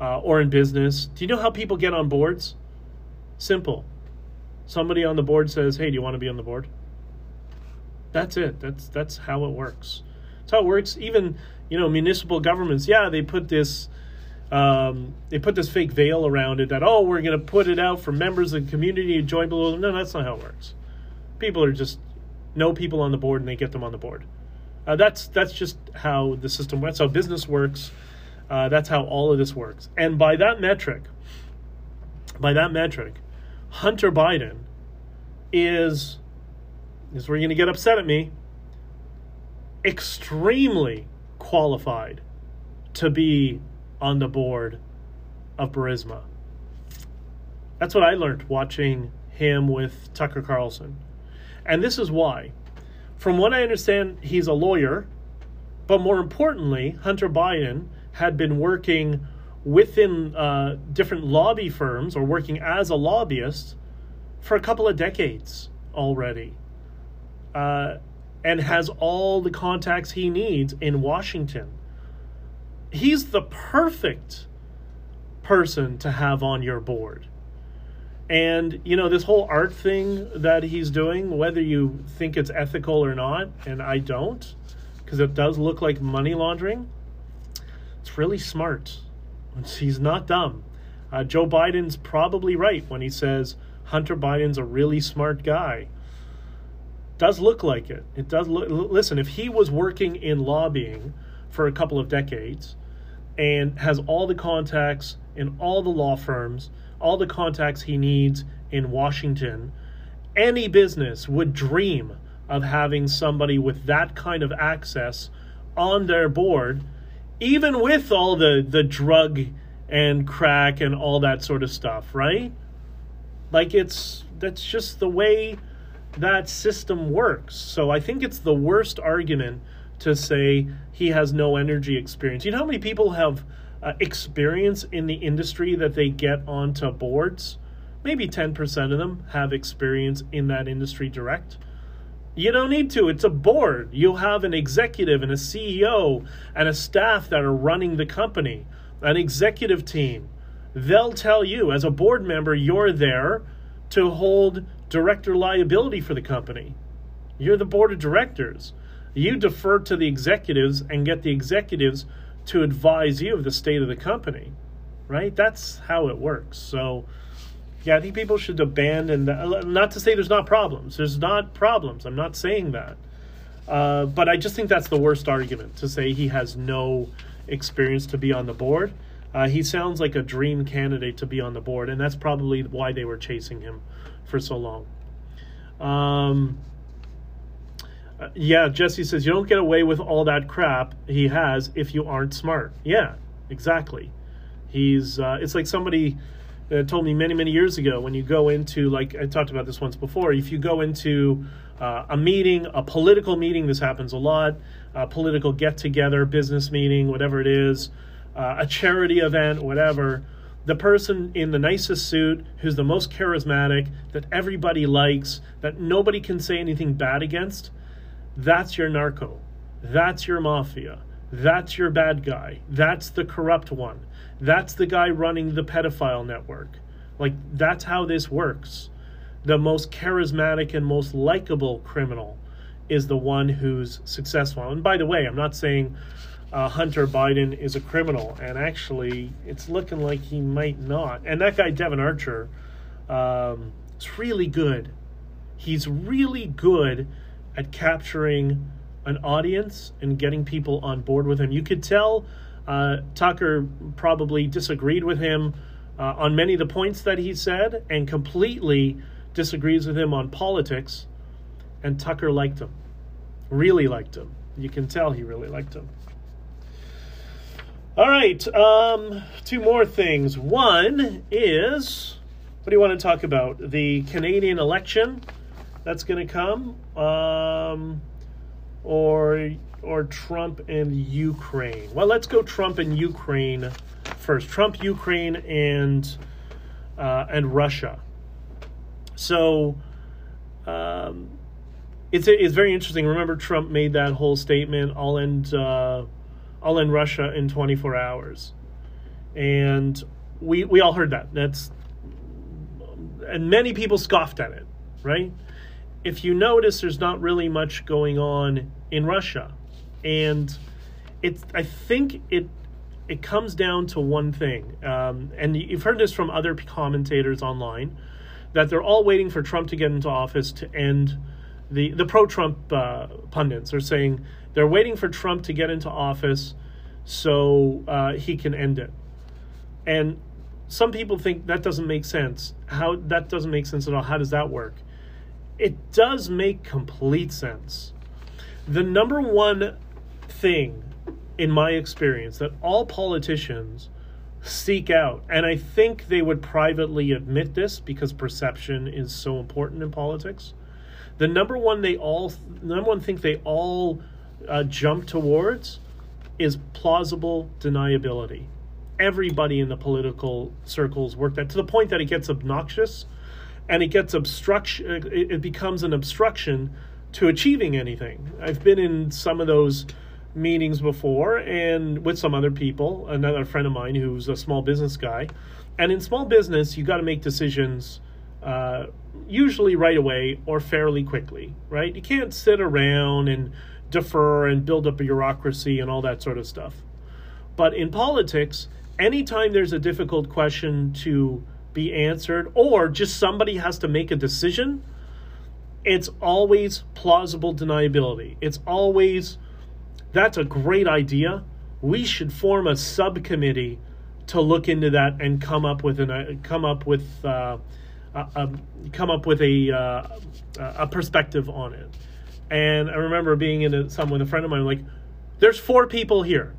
uh, or in business. Do you know how people get on boards? Simple. Somebody on the board says, "Hey, do you want to be on the board?" That's it. That's that's how it works. That's how it works. Even you know municipal governments. Yeah, they put this um, they put this fake veil around it that oh we're going to put it out for members of the community to join below. No, that's not how it works. People are just know people on the board and they get them on the board. Uh, that's that's just how the system. Works. How business works. Uh, that's how all of this works. And by that metric, by that metric, Hunter Biden is this is where you're going to get upset at me, extremely qualified to be on the board of Burisma. That's what I learned watching him with Tucker Carlson. And this is why. From what I understand, he's a lawyer, but more importantly, Hunter Biden had been working within uh, different lobby firms or working as a lobbyist for a couple of decades already uh, and has all the contacts he needs in Washington. He's the perfect person to have on your board. And, you know, this whole art thing that he's doing, whether you think it's ethical or not, and I don't, because it does look like money laundering, it's really smart. He's not dumb. Uh, Joe Biden's probably right when he says Hunter Biden's a really smart guy does look like it. It does look. Listen, if he was working in lobbying for a couple of decades and has all the contacts in all the law firms, all the contacts he needs in Washington, any business would dream of having somebody with that kind of access on their board, even with all the, the drug and crack and all that sort of stuff, right? Like it's that's just the way that system works. So I think it's the worst argument to say he has no energy experience. You know how many people have uh, experience in the industry that they get onto boards? Maybe 10% of them have experience in that industry direct. You don't need to. It's a board. You'll have an executive and a CEO and a staff that are running the company, an executive team. They'll tell you, as a board member, you're there to hold director liability for the company. You're the board of directors. You defer to the executives and get the executives to advise you of the state of the company, right? That's how it works. So, yeah, I think people should abandon that. Not to say there's not problems. There's not problems. I'm not saying that. Uh, but I just think that's the worst argument to say he has no experience to be on the board. Uh, he sounds like a dream candidate to be on the board, and that's probably why they were chasing him for so long. Um, uh, yeah, Jesse says you don't get away with all that crap he has if you aren't smart. Yeah, exactly. He's uh, it's like somebody uh, told me many many years ago when you go into like I talked about this once before. If you go into uh, a meeting, a political meeting, this happens a lot. A political get together, business meeting, whatever it is, uh, a charity event, whatever. The person in the nicest suit, who's the most charismatic, that everybody likes, that nobody can say anything bad against, that's your narco. That's your mafia. That's your bad guy. That's the corrupt one. That's the guy running the pedophile network. Like, that's how this works. The most charismatic and most likable criminal is the one who's successful. And by the way, I'm not saying uh, Hunter Biden is a criminal, and actually, it's looking like he might not. And that guy, Devon Archer, um, is really good. He's really good at capturing an audience and getting people on board with him. You could tell uh, Tucker probably disagreed with him uh, on many of the points that he said and completely disagrees with him on politics. And Tucker liked him, really liked him. You can tell he really liked him. All right, um, two more things. One is what do you want to talk about? The Canadian election that's going to come, um, or or Trump and Ukraine. Well, let's go Trump and Ukraine first. Trump, Ukraine, and uh, and Russia. So. Um, it's it's very interesting. Remember, Trump made that whole statement. I'll end uh, I'll end Russia in 24 hours, and we we all heard that. That's and many people scoffed at it, right? if you notice, there's not really much going on in Russia, and it's. I think it it comes down to one thing, um, and you've heard this from other commentators online, that they're all waiting for Trump to get into office to end the the pro-Trump uh, pundits are saying they're waiting for Trump to get into office so uh, he can end it, and some people think that doesn't make sense. How that doesn't make sense at all. How does that work? it does make complete sense. The number one thing in my experience that all politicians seek out, and I think they would privately admit this because perception is so important in politics. The number one they all, number one thing they all uh, jump towards is plausible deniability. Everybody in the political circles work that to the point that it gets obnoxious and it gets obstruction it, becomes an obstruction to achieving anything. I've been in some of those meetings before and with some other people another friend of mine who's a small business guy. And in small business you got to make decisions uh, usually right away or fairly quickly right? You can't sit around and defer and build up a bureaucracy and all that sort of stuff but in politics anytime there's a difficult question to be answered, or just somebody has to make a decision, it's always plausible deniability. It's always, that's a great idea. We should form a subcommittee to look into that and come up with an uh, come up with uh, come up with a uh, a perspective on it. And I remember being in a, some with a friend of mine, like, there's four people here.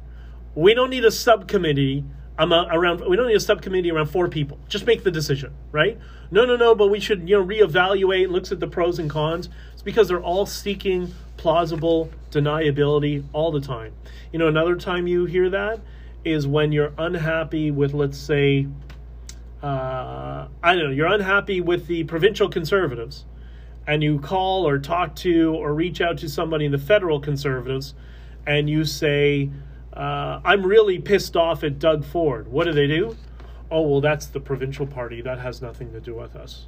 We don't need a subcommittee around we don't need a subcommittee around four people. Just make the decision right? No no no but we should you know reevaluate looks at the pros and cons. It's because they're all seeking plausible deniability all the time. You know another time you hear that is when you're unhappy with let's say uh, i don't know you're unhappy with the provincial conservatives and you call or talk to or reach out to somebody in the federal conservatives and you say uh, I'm really pissed off at Doug Ford. What do they do? Oh, well, that's the provincial party. That has nothing to do with us.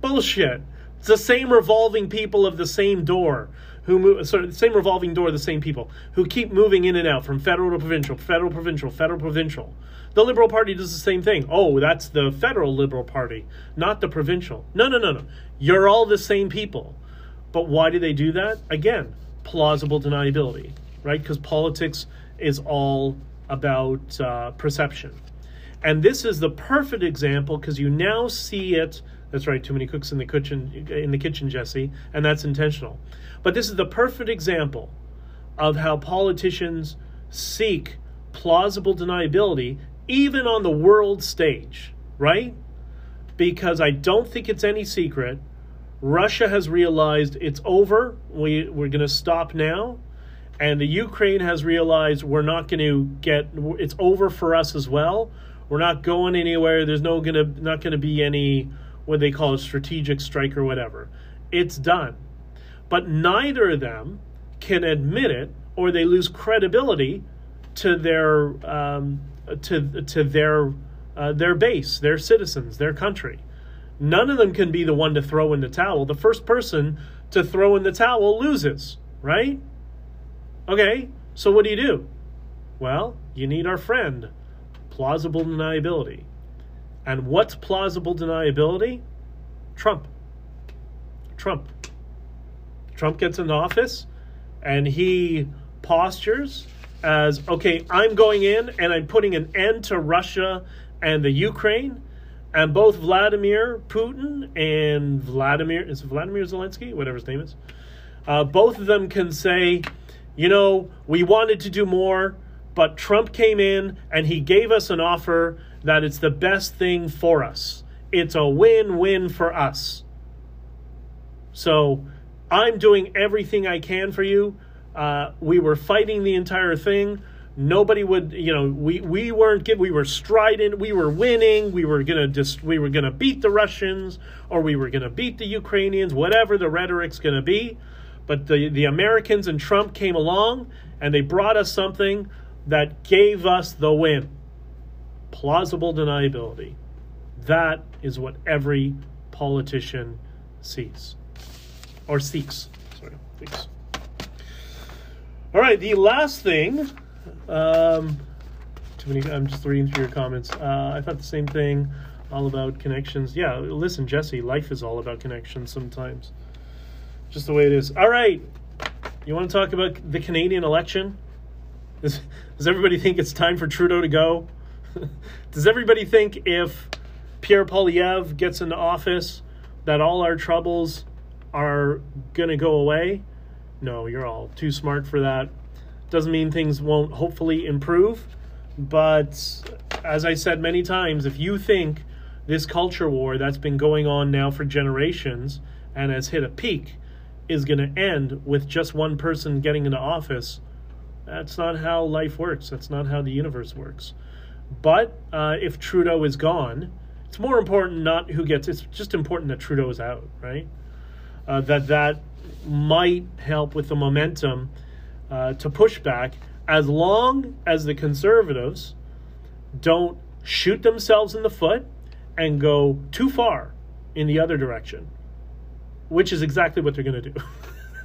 Bullshit. It's the same revolving people of the same door who move, sorry, the same revolving door, the same people who keep moving in and out from federal to provincial, federal, provincial, federal, provincial. The Liberal Party does the same thing. Oh, that's the federal Liberal Party, not the provincial. No, no, no, no. You're all the same people. But why do they do that? Again, plausible deniability, right? Because politics is all about uh, perception. And this is the perfect example because you now see it. That's right, too many cooks in the kitchen, in the kitchen, Jesse, and that's intentional. But this is the perfect example of how politicians seek plausible deniability even on the world stage, right? Because I don't think it's any secret. Russia has realized it's over. We, we're going to stop now. And the Ukraine has realized we're not going to get, it's over for us as well. We're not going anywhere. There's no going to, not going to be any, what they call a strategic strike or whatever. It's done. But neither of them can admit it or they lose credibility to their um, to to their uh, their base, their citizens, their country. None of them can be the one to throw in the towel. The first person to throw in the towel loses, right? Okay, so what do you do? Well, you need our friend, plausible deniability. And what's plausible deniability? Trump. Trump. Trump gets into office and he postures as okay, I'm going in and I'm putting an end to Russia and the Ukraine. And both Vladimir Putin and Vladimir, is Vladimir Zelensky, whatever his name is, uh, both of them can say, you know, we wanted to do more, but Trump came in and he gave us an offer that it's the best thing for us. It's a win win for us. So I'm doing everything I can for you. Uh, we were fighting the entire thing. Nobody would, you know, we, we weren't we were strident, we were winning, we were gonna just we were gonna beat the Russians or we were gonna beat the Ukrainians, whatever the rhetoric's gonna be. But the, the Americans and Trump came along and they brought us something that gave us the win. Plausible deniability. That is what every politician sees or seeks. Sorry, seeks. All right, the last thing. Um, too many. I'm just reading through your comments. Uh, I thought the same thing. All about connections. Yeah, listen, Jesse. Life is all about connections sometimes. Just the way it is. All right. You want to talk about the Canadian election? Does, does everybody think it's time for Trudeau to go? does everybody think if Pierre Poilievre gets into office that all our troubles are going to go away? No, you're all too smart for that. Doesn't mean things won't hopefully improve, but as I said many times, if you think this culture war that's been going on now for generations and has hit a peak is going to end with just one person getting into office, that's not how life works. That's not how the universe works. But uh, if Trudeau is gone, it's more important not who gets. It's just important that Trudeau is out, right? Uh, that that might help with the momentum uh, to push back as long as the conservatives don't shoot themselves in the foot and go too far in the other direction, which is exactly what they're going to do.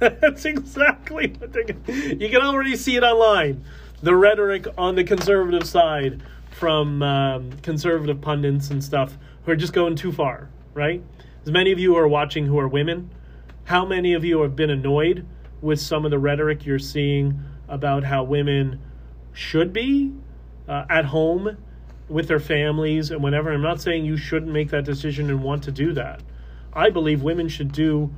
That's exactly what they're going to You can already see it online. The rhetoric on the conservative side from um, conservative pundits and stuff who are just going too far, right? As many of you who are watching who are women, how many of you have been annoyed with some of the rhetoric you're seeing about how women should be uh, at home with their families and whatever? I'm not saying you shouldn't make that decision and want to do that. I believe women should do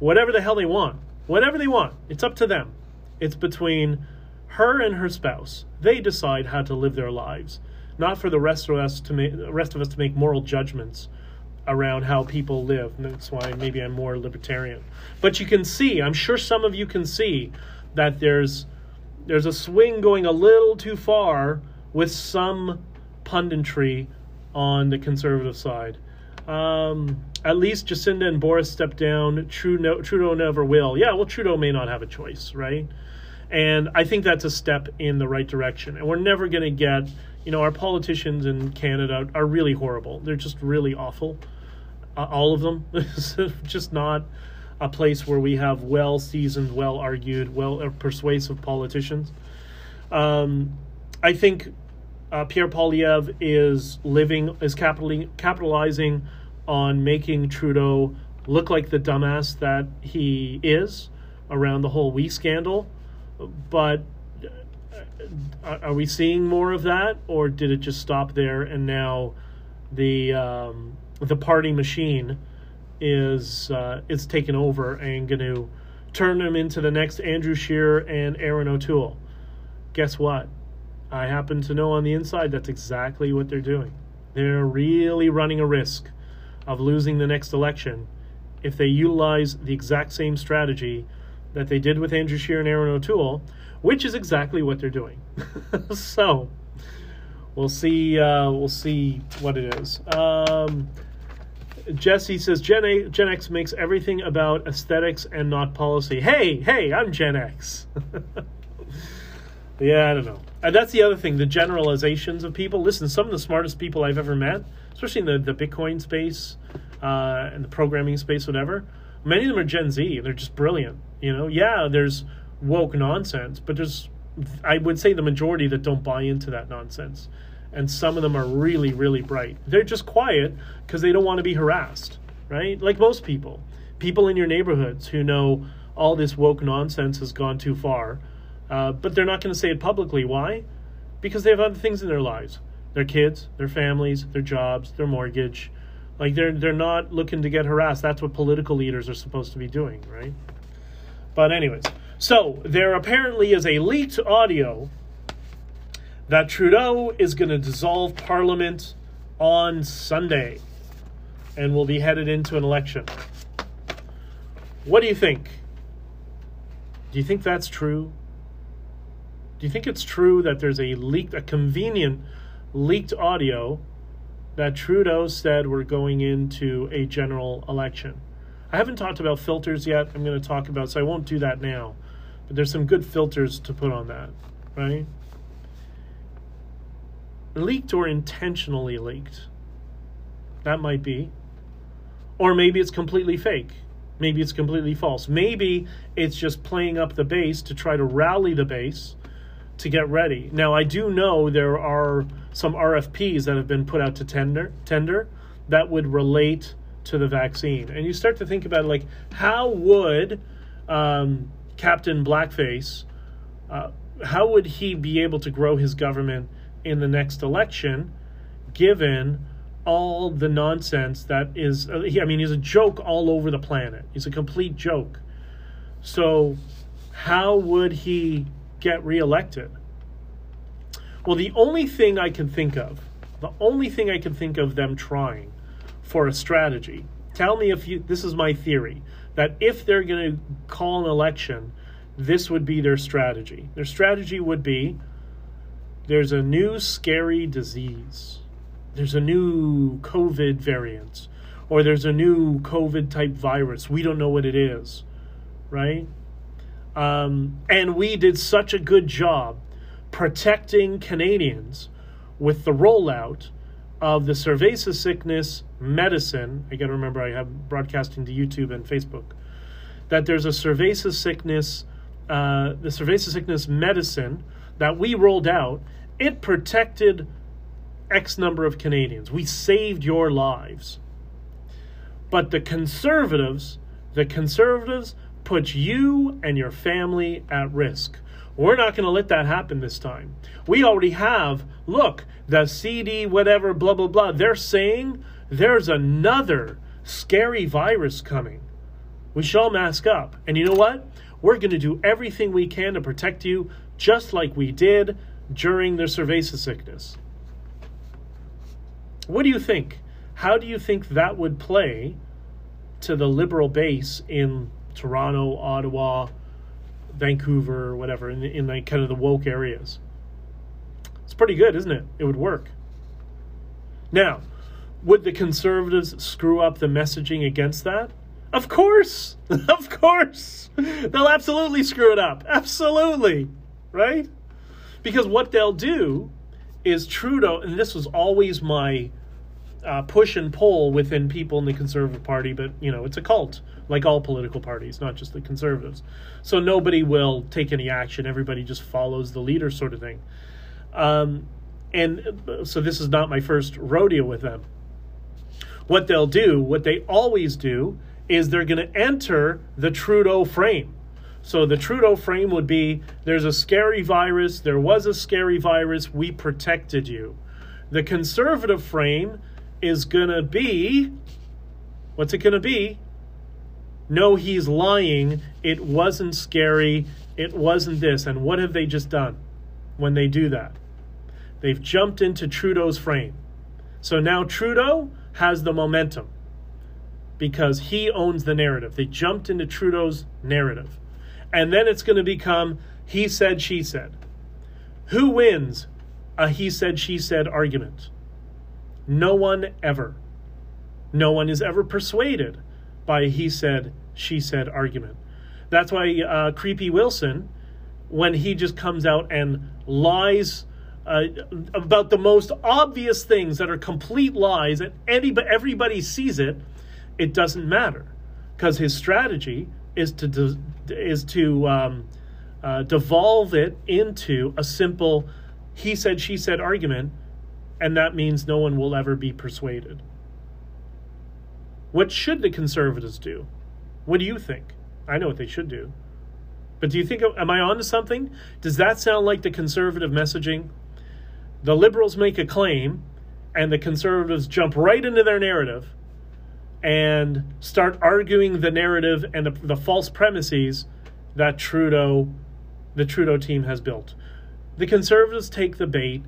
whatever the hell they want. Whatever they want. It's up to them. It's between her and her spouse. They decide how to live their lives, not for the rest of us to make rest of us to make moral judgments around how people live. And that's why maybe I'm more libertarian. But you can see, I'm sure some of you can see that there's there's a swing going a little too far with some punditry on the conservative side. Um, at least Jacinda and Boris stepped down. Trudeau, Trudeau never will. Yeah, well, Trudeau may not have a choice, right? And I think that's a step in the right direction. And we're never going to get, you know, our politicians in Canada are really horrible. They're just really awful all of them. just not a place where we have well seasoned, well argued, well persuasive politicians. Um, I think uh, Pierre Poilievre is living is capitalizing capitalizing on making Trudeau look like the dumbass that he is around the whole we scandal, but uh, are we seeing more of that, or did it just stop there and now the um, the party machine is uh, is taken over and going to turn them into the next Andrew Scheer and Erin O'Toole? Guess what? I happen to know on the inside that's exactly what they're doing. They're really running a risk of losing the next election if they utilize the exact same strategy that they did with Andrew Scheer and Erin O'Toole, which is exactly what they're doing. so we'll see. Uh, we'll see what it is. Um, Jesse says Gen, A, Gen X makes everything about aesthetics and not policy. Hey, hey, I'm Gen X. yeah, I don't know. And that's the other thing, the generalizations of people. Listen, some of the smartest people I've ever met, especially in the, the Bitcoin space uh, and the programming space, whatever, many of them are Gen Z. They're just brilliant. You know, yeah, there's woke nonsense, but there's, I would say, the majority that don't buy into that nonsense. And some of them are really, really bright. They're just quiet because they don't want to be harassed, right? Like most people. People in your neighborhoods who know all this woke nonsense has gone too far uh, but they're not going to say it publicly. Why? Because they have other things in their lives their kids, their families, their jobs, their mortgage. Like they're they're not looking to get harassed. That's what political leaders are supposed to be doing, right? But anyways, so there apparently is a leaked audio that Trudeau is going to dissolve Parliament on Sunday, and will be headed into an election. What do you think? Do you think that's true? Do you think it's true that there's a leaked, a convenient leaked audio that Trudeau said we're going into a general election? I haven't talked about filters yet. I'm going to talk about, so I won't do that now. But there's some good filters to put on that, right? Leaked or intentionally leaked. That might be. Or maybe it's completely fake. Maybe it's completely false. Maybe it's just playing up the base to try to rally the base to get ready. Now, I do know there are some RFPs that have been put out to tender tender that would relate to the vaccine, and you start to think about like how would um, Captain Blackface, uh, how would he be able to grow his government in the next election, given all the nonsense that is? Uh, he, I mean, he's a joke all over the planet. He's a complete joke. So, how would he get reelected? Well, the only thing I can think of, the only thing I can think of them trying for a strategy, tell me if you, this is my theory, that if they're going to call an election, this would be their strategy. Their strategy would be there's a new scary disease, there's a new COVID variant, or there's a new COVID type virus. We don't know what it is, right? Um, and we did such a good job protecting Canadians with the rollout of the cerveza sickness medicine. I got to remember I have broadcasting to YouTube and Facebook. That there's a cerveza sickness, uh, the cerveza sickness medicine that we rolled out. It protected X number of Canadians. We saved your lives. But the conservatives, the conservatives put you and your family at risk. We're not going to let that happen this time. We already have, look, the CD, whatever, blah, blah, blah. They're saying there's another scary virus coming. We shall mask up. And you know what? We're going to do everything we can to protect you, just like we did during the cerveza sickness. What do you think? How do you think that would play to the liberal base in Toronto, Ottawa, Vancouver, whatever, in, in like kind of the woke areas. It's pretty good, isn't it? It would work. Now, would the conservatives screw up the messaging against that? Of course. of course. They'll absolutely screw it up. Absolutely. Right? Because what they'll do is Trudeau, and this was always my uh, push and pull within people in the Conservative Party, but you know, it's a cult, like all political parties, not just the Conservatives. So nobody will take any action. Everybody just follows the leader, sort of thing. Um, and so this is not my first rodeo with them. What they'll do, what they always do, is they're going to enter the Trudeau frame. So the Trudeau frame would be there's a scary virus, there was a scary virus, we protected you. The conservative frame is going to be what's it going to be? No, he's lying. It wasn't scary. It wasn't this. And what have they just done when they do that? They've jumped into Trudeau's frame. So now Trudeau has the momentum because he owns the narrative. They jumped into Trudeau's narrative. And then it's going to become he said, she said. Who wins a he said, she said argument? No one ever. No one is ever persuaded by a he said, she said argument. That's why uh, Creepy Wilson, when he just comes out and lies uh, about the most obvious things that are complete lies and anybody, everybody sees it, it doesn't matter because his strategy is to de- is to um, uh, devolve it into a simple he said she said argument and that means no one will ever be persuaded. What should the conservatives do? What do you think? I know what they should do. But do you think am i on to something? Does that sound like the conservative messaging? The liberals make a claim and the conservatives jump right into their narrative and start arguing the narrative and the, the, false premises that Trudeau, the Trudeau team has built. The conservatives take the bait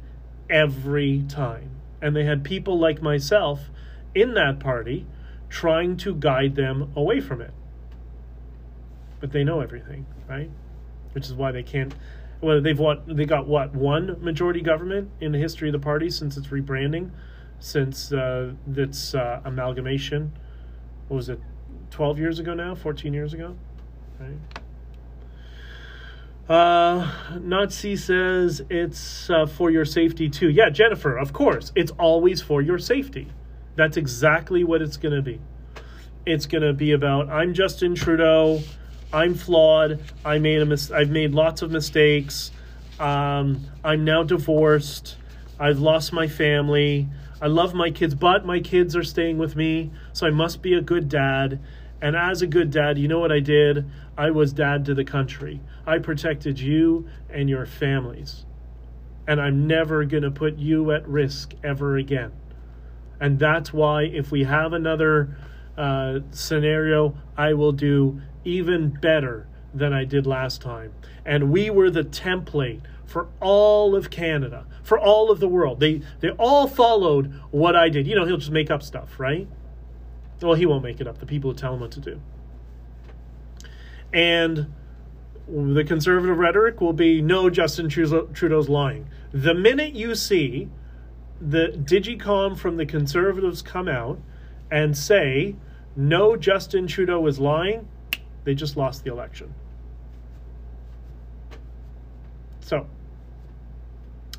every time. And they had people like myself in that party trying to guide them away from it. But they know everything, right? Which is why they can't well, they've what they got what one majority government in the history of the party since its rebranding, since uh, its uh, amalgamation. What was it? Twelve years ago now, fourteen years ago, right? Uh, Nazi says it's uh, for your safety too. Yeah, Jennifer, of course, it's always for your safety. That's exactly what it's going to be. It's going to be about I'm Justin Trudeau. I'm flawed. I made a mis- I've made lots of mistakes. Um, I'm now divorced. I've lost my family. I love my kids, but my kids are staying with me, so I must be a good dad. And as a good dad, you know what I did? I was dad to the country. I protected you and your families. And I'm never going to put you at risk ever again. And that's why, if we have another uh, scenario, I will do even better than I did last time. And we were the template for all of Canada, for all of the world. They they all followed what I did. You know, he'll just make up stuff, right? Well, he won't make it up. The people who tell him what to do. And the conservative rhetoric will be no, Justin Trudeau's lying. The minute you see the Digicom from the conservatives come out and say, no, Justin Trudeau is lying, they just lost the election. So,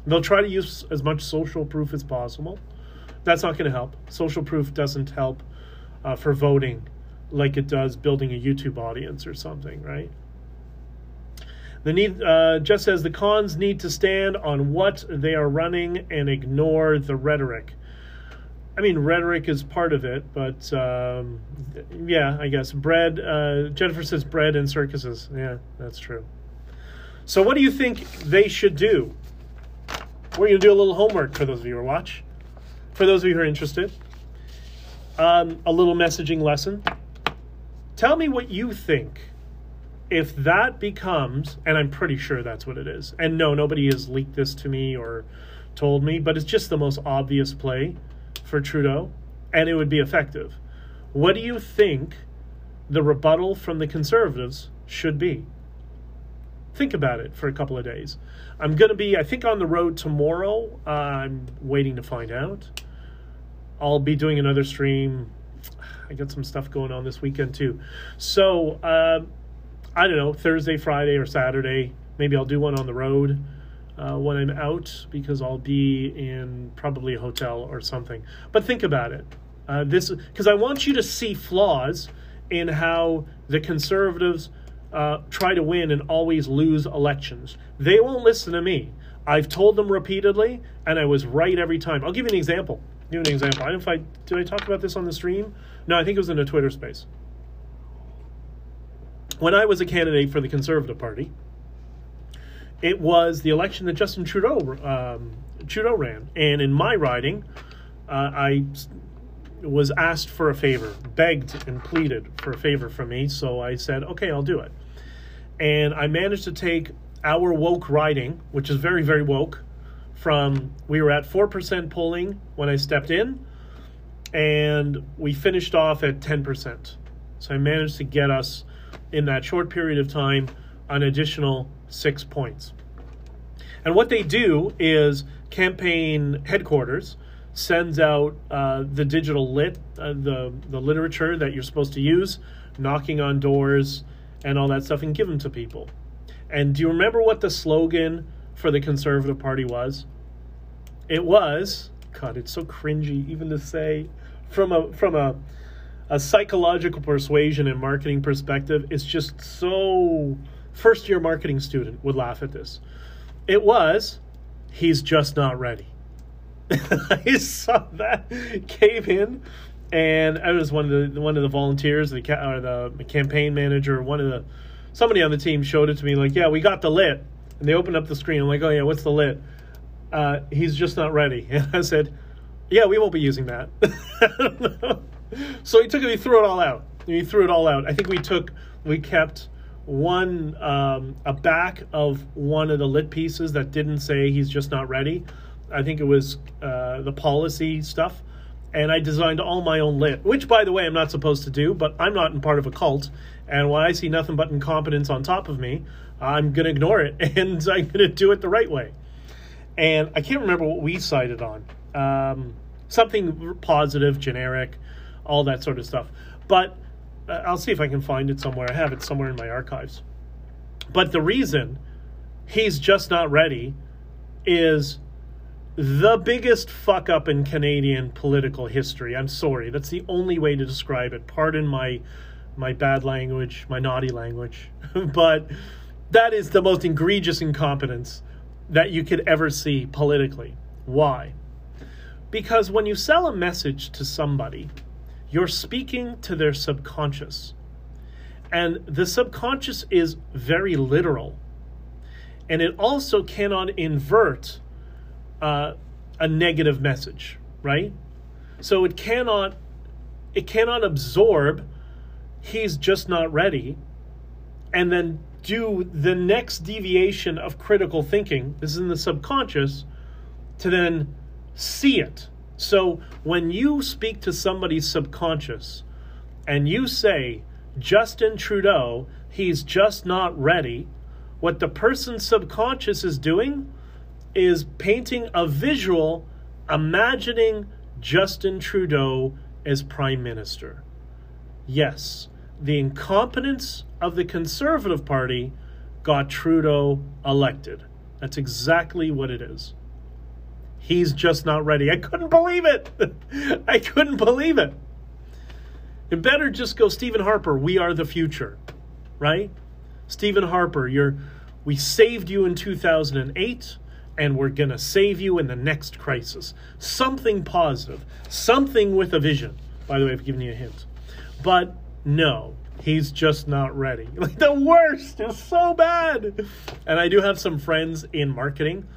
they'll try to use as much social proof as possible. That's not going to help. Social proof doesn't help uh, for voting like it does building a YouTube audience or something, right? The need uh, just as the cons need to stand on what they are running and ignore the rhetoric. I mean, rhetoric is part of it, but um, yeah, I guess bread. Uh, Jennifer says bread and circuses. Yeah, that's true. So, what do you think they should do? We're going to do a little homework for those of you who watch. For those of you who are interested, um, a little messaging lesson. Tell me what you think if that becomes, and I'm pretty sure that's what it is. And no, nobody has leaked this to me or told me, but it's just the most obvious play for Trudeau, and it would be effective. What do you think the rebuttal from the Conservatives should be? Think about it for a couple of days. I'm going to be, I think, on the road tomorrow. Uh, I'm waiting to find out. I'll be doing another stream. I got some stuff going on this weekend too. So, uh, I don't know, Thursday, Friday, or Saturday. Maybe I'll do one on the road uh, when I'm out because I'll be in probably a hotel or something. But think about it. Uh, this because I want you to see flaws in how the conservatives uh, try to win and always lose elections. They won't listen to me. I've told them repeatedly, and I was right every time. I'll give you an example. I'll give you an example. I did I talk about this on the stream. No, I think it was in a Twitter space. when I was a candidate for the Conservative Party, it was the election that Justin Trudeau um, Trudeau ran, and in my riding, uh, I was asked for a favor, begged and pleaded for a favor from me. So I said, okay, I'll do it. And I managed to take our woke riding, which is very very woke, from we were at four percent polling when I stepped in, and we finished off at ten percent. So I managed to get us in that short period of time an additional six points. And what they do is campaign headquarters sends out uh, the digital lit, uh, the the literature that you're supposed to use, knocking on doors and all that stuff, and give them to people. And do you remember what the slogan for the Conservative Party was? It was God. It's so cringy even to say from a from a a psychological persuasion and marketing perspective. It's just so first year marketing student would laugh at this. It was, he's just not ready. I saw that came in, and I was one of the one of the volunteers, the or the campaign manager, one of the somebody on the team showed it to me. Like, yeah, we got the lit, and they opened up the screen. I'm like, oh yeah, what's the lit? Uh, he's just not ready. And I said, yeah, we won't be using that. so he took it. He threw it all out. He threw it all out. I think we took we kept one um, a back of one of the lit pieces that didn't say he's just not ready. I think it was uh, the policy stuff, and I designed all my own lit, which by the way I'm not supposed to do, but I'm not in part of a cult, and when I see nothing but incompetence on top of me, I'm gonna ignore it and I'm gonna do it the right way. And I can't remember what we cited on. Um, something positive, generic, all that sort of stuff. But uh, I'll see if I can find it somewhere. I have it somewhere in my archives. But the reason he's just not ready is the biggest fuck up in Canadian political history. I'm sorry. That's the only way to describe it. Pardon my my bad language, my naughty language. but that is the most egregious incompetence that you could ever see politically. Why? Because when you sell a message to somebody, you're speaking to their subconscious. And the subconscious is very literal. And it also cannot invert uh, a negative message, right? So it cannot it cannot absorb he's just not ready and then do the next deviation of critical thinking this is in the subconscious to then see it so when you speak to somebody's subconscious and you say, Justin Trudeau, he's just not ready, what the person's subconscious is doing is painting a visual imagining Justin Trudeau as prime minister. Yes, the incompetence of the Conservative Party got Trudeau elected. That's exactly what it is. He's just not ready. I couldn't believe it. I couldn't believe it. It better just go Stephen Harper, we are the future. Right? Stephen Harper, you're we saved you in 2008 and we're going to save you in the next crisis. Something positive, something with a vision. By the way, I've given you a hint. But no, he's just not ready. Like the worst is so bad. And I do have some friends in marketing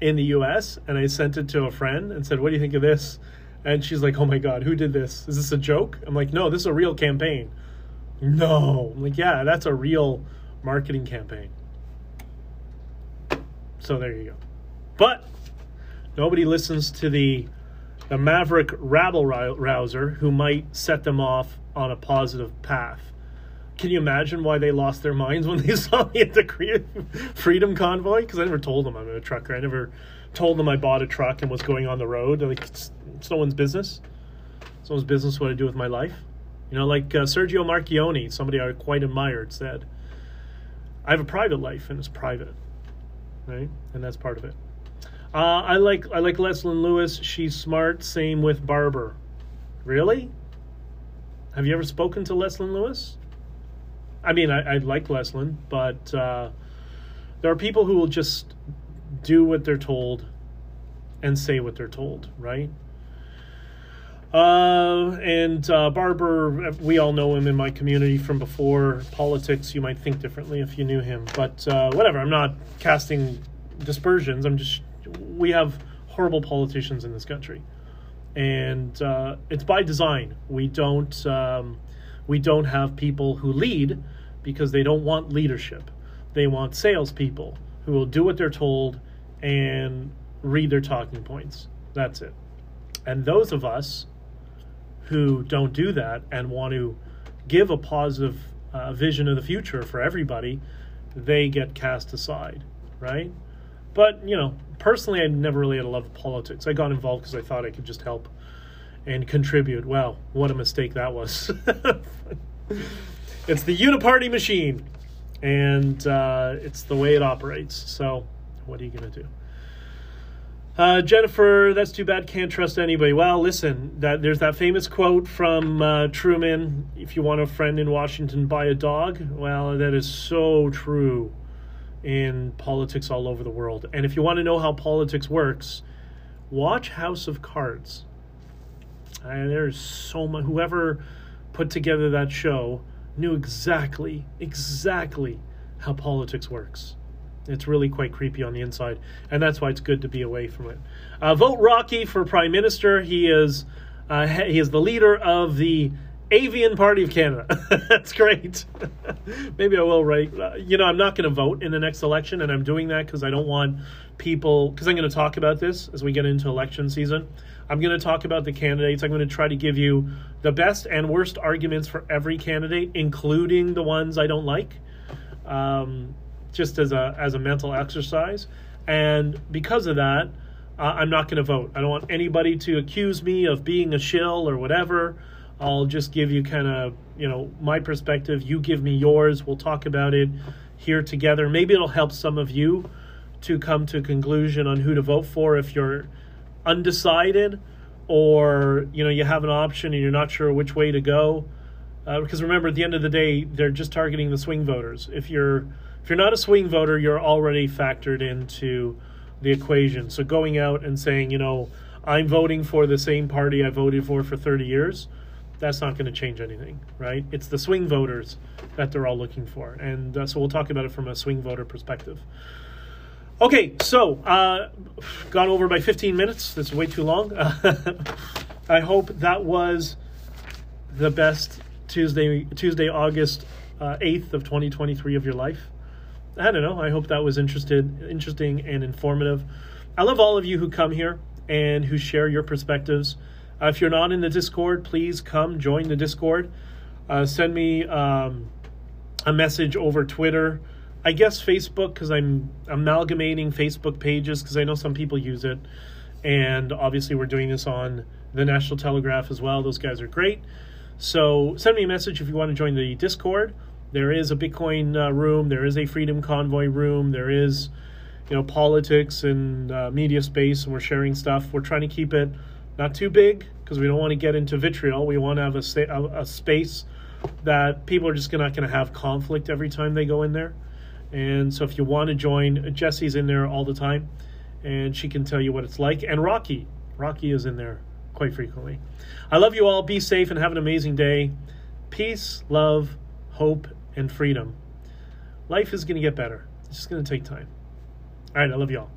in the US and I sent it to a friend and said, What do you think of this? And she's like, Oh my God, who did this? Is this a joke? I'm like, No, this is a real campaign. No. I'm like, Yeah, that's a real marketing campaign. So there you go. But nobody listens to the the maverick rabble rouser who might set them off on a positive path. Can you imagine why they lost their minds when they saw me at the Freedom Convoy? Because I never told them I'm a trucker. I never told them I bought a truck and was going on the road. Like it's, it's no one's business. It's no one's business what I do with my life. You know, like uh, Sergio Marchionne, somebody I quite admired, said, "I have a private life and it's private, right? And that's part of it." Uh, I like I like Leslyn Lewis. She's smart. Same with Barber. Really? Have you ever spoken to Leslyn Lewis? I mean, I, I like Leslyn, but uh, there are people who will just do what they're told and say what they're told, right? Uh, and uh, Barber, we all know him in my community from before politics. You might think differently if you knew him, but uh, whatever. I'm not casting dispersions. I'm just we have horrible politicians in this country, and uh, it's by design. We don't um, we don't have people who lead because they don't want leadership. They want salespeople who will do what they're told and read their talking points. That's it. And those of us who don't do that and want to give a positive uh, vision of the future for everybody, they get cast aside, right? But, you know, personally, I never really had a love of politics. I got involved because I thought I could just help and contribute. Wow, what a mistake that was. it's the uniparty machine, and uh, it's the way it operates. So, what are you going to do? Uh, Jennifer, that's too bad. Can't trust anybody. Well, listen, that there's that famous quote from uh, Truman: "If you want a friend in Washington, buy a dog." Well, that is so true in politics all over the world. And if you want to know how politics works, watch House of Cards. Uh, there's so much. Whoever put together that show knew exactly, exactly how politics works. It's really quite creepy on the inside, and that's why it's good to be away from it. Uh, vote Rocky for prime minister. He is uh, he is the leader of the Avian Party of Canada. that's great. Maybe I will write. Uh, you know, I'm not going to vote in the next election, and I'm doing that because I don't want people. Because I'm going to talk about this as we get into election season. I'm going to talk about the candidates. I'm going to try to give you the best and worst arguments for every candidate, including the ones I don't like. Um, just as a as a mental exercise. And because of that, uh, I'm not going to vote. I don't want anybody to accuse me of being a shill or whatever. I'll just give you kind of you know my perspective. You give me yours. We'll talk about it here together. Maybe it'll help some of you to come to a conclusion on who to vote for if you're undecided or you know you have an option and you're not sure which way to go. Uh, because remember, at the end of the day, they're just targeting the swing voters. If you're if you're not a swing voter, you're already factored into the equation. So going out and saying, you know, I'm voting for the same party I voted for for 30 years, that's not going to change anything, right? It's the swing voters that they're all looking for. And uh, so we'll talk about it from a swing voter perspective. Okay, so uh, gone over by 15 minutes. That's way too long. I hope that was the best Tuesday, Tuesday, August uh, 8th of 2023 of your life. I don't know. I hope that was interested, interesting and informative. I love all of you who come here and who share your perspectives. Uh, if you're not in the Discord, please come join the Discord. Uh, send me um, a message over Twitter. I guess Facebook because I'm amalgamating Facebook pages because I know some people use it, and obviously we're doing this on the National Telegraph as well. Those guys are great. So send me a message if you want to join the Discord there is a Bitcoin uh, room, there is a Freedom Convoy room, there is, you know, politics and uh, media space, and we're sharing stuff. We're trying to keep it not too big because we don't want to get into vitriol. We want to have a, a, space that people are just not going to have conflict every time they go in there. And so if you want to join, Jesse's in there all the time, and she can tell you what it's like. And Rocky, Rocky is in there quite frequently. I love you all. Be safe and have an amazing day. Peace, love, hope, and freedom. Life is going to get better. It's just going to take time. All right, I love you all.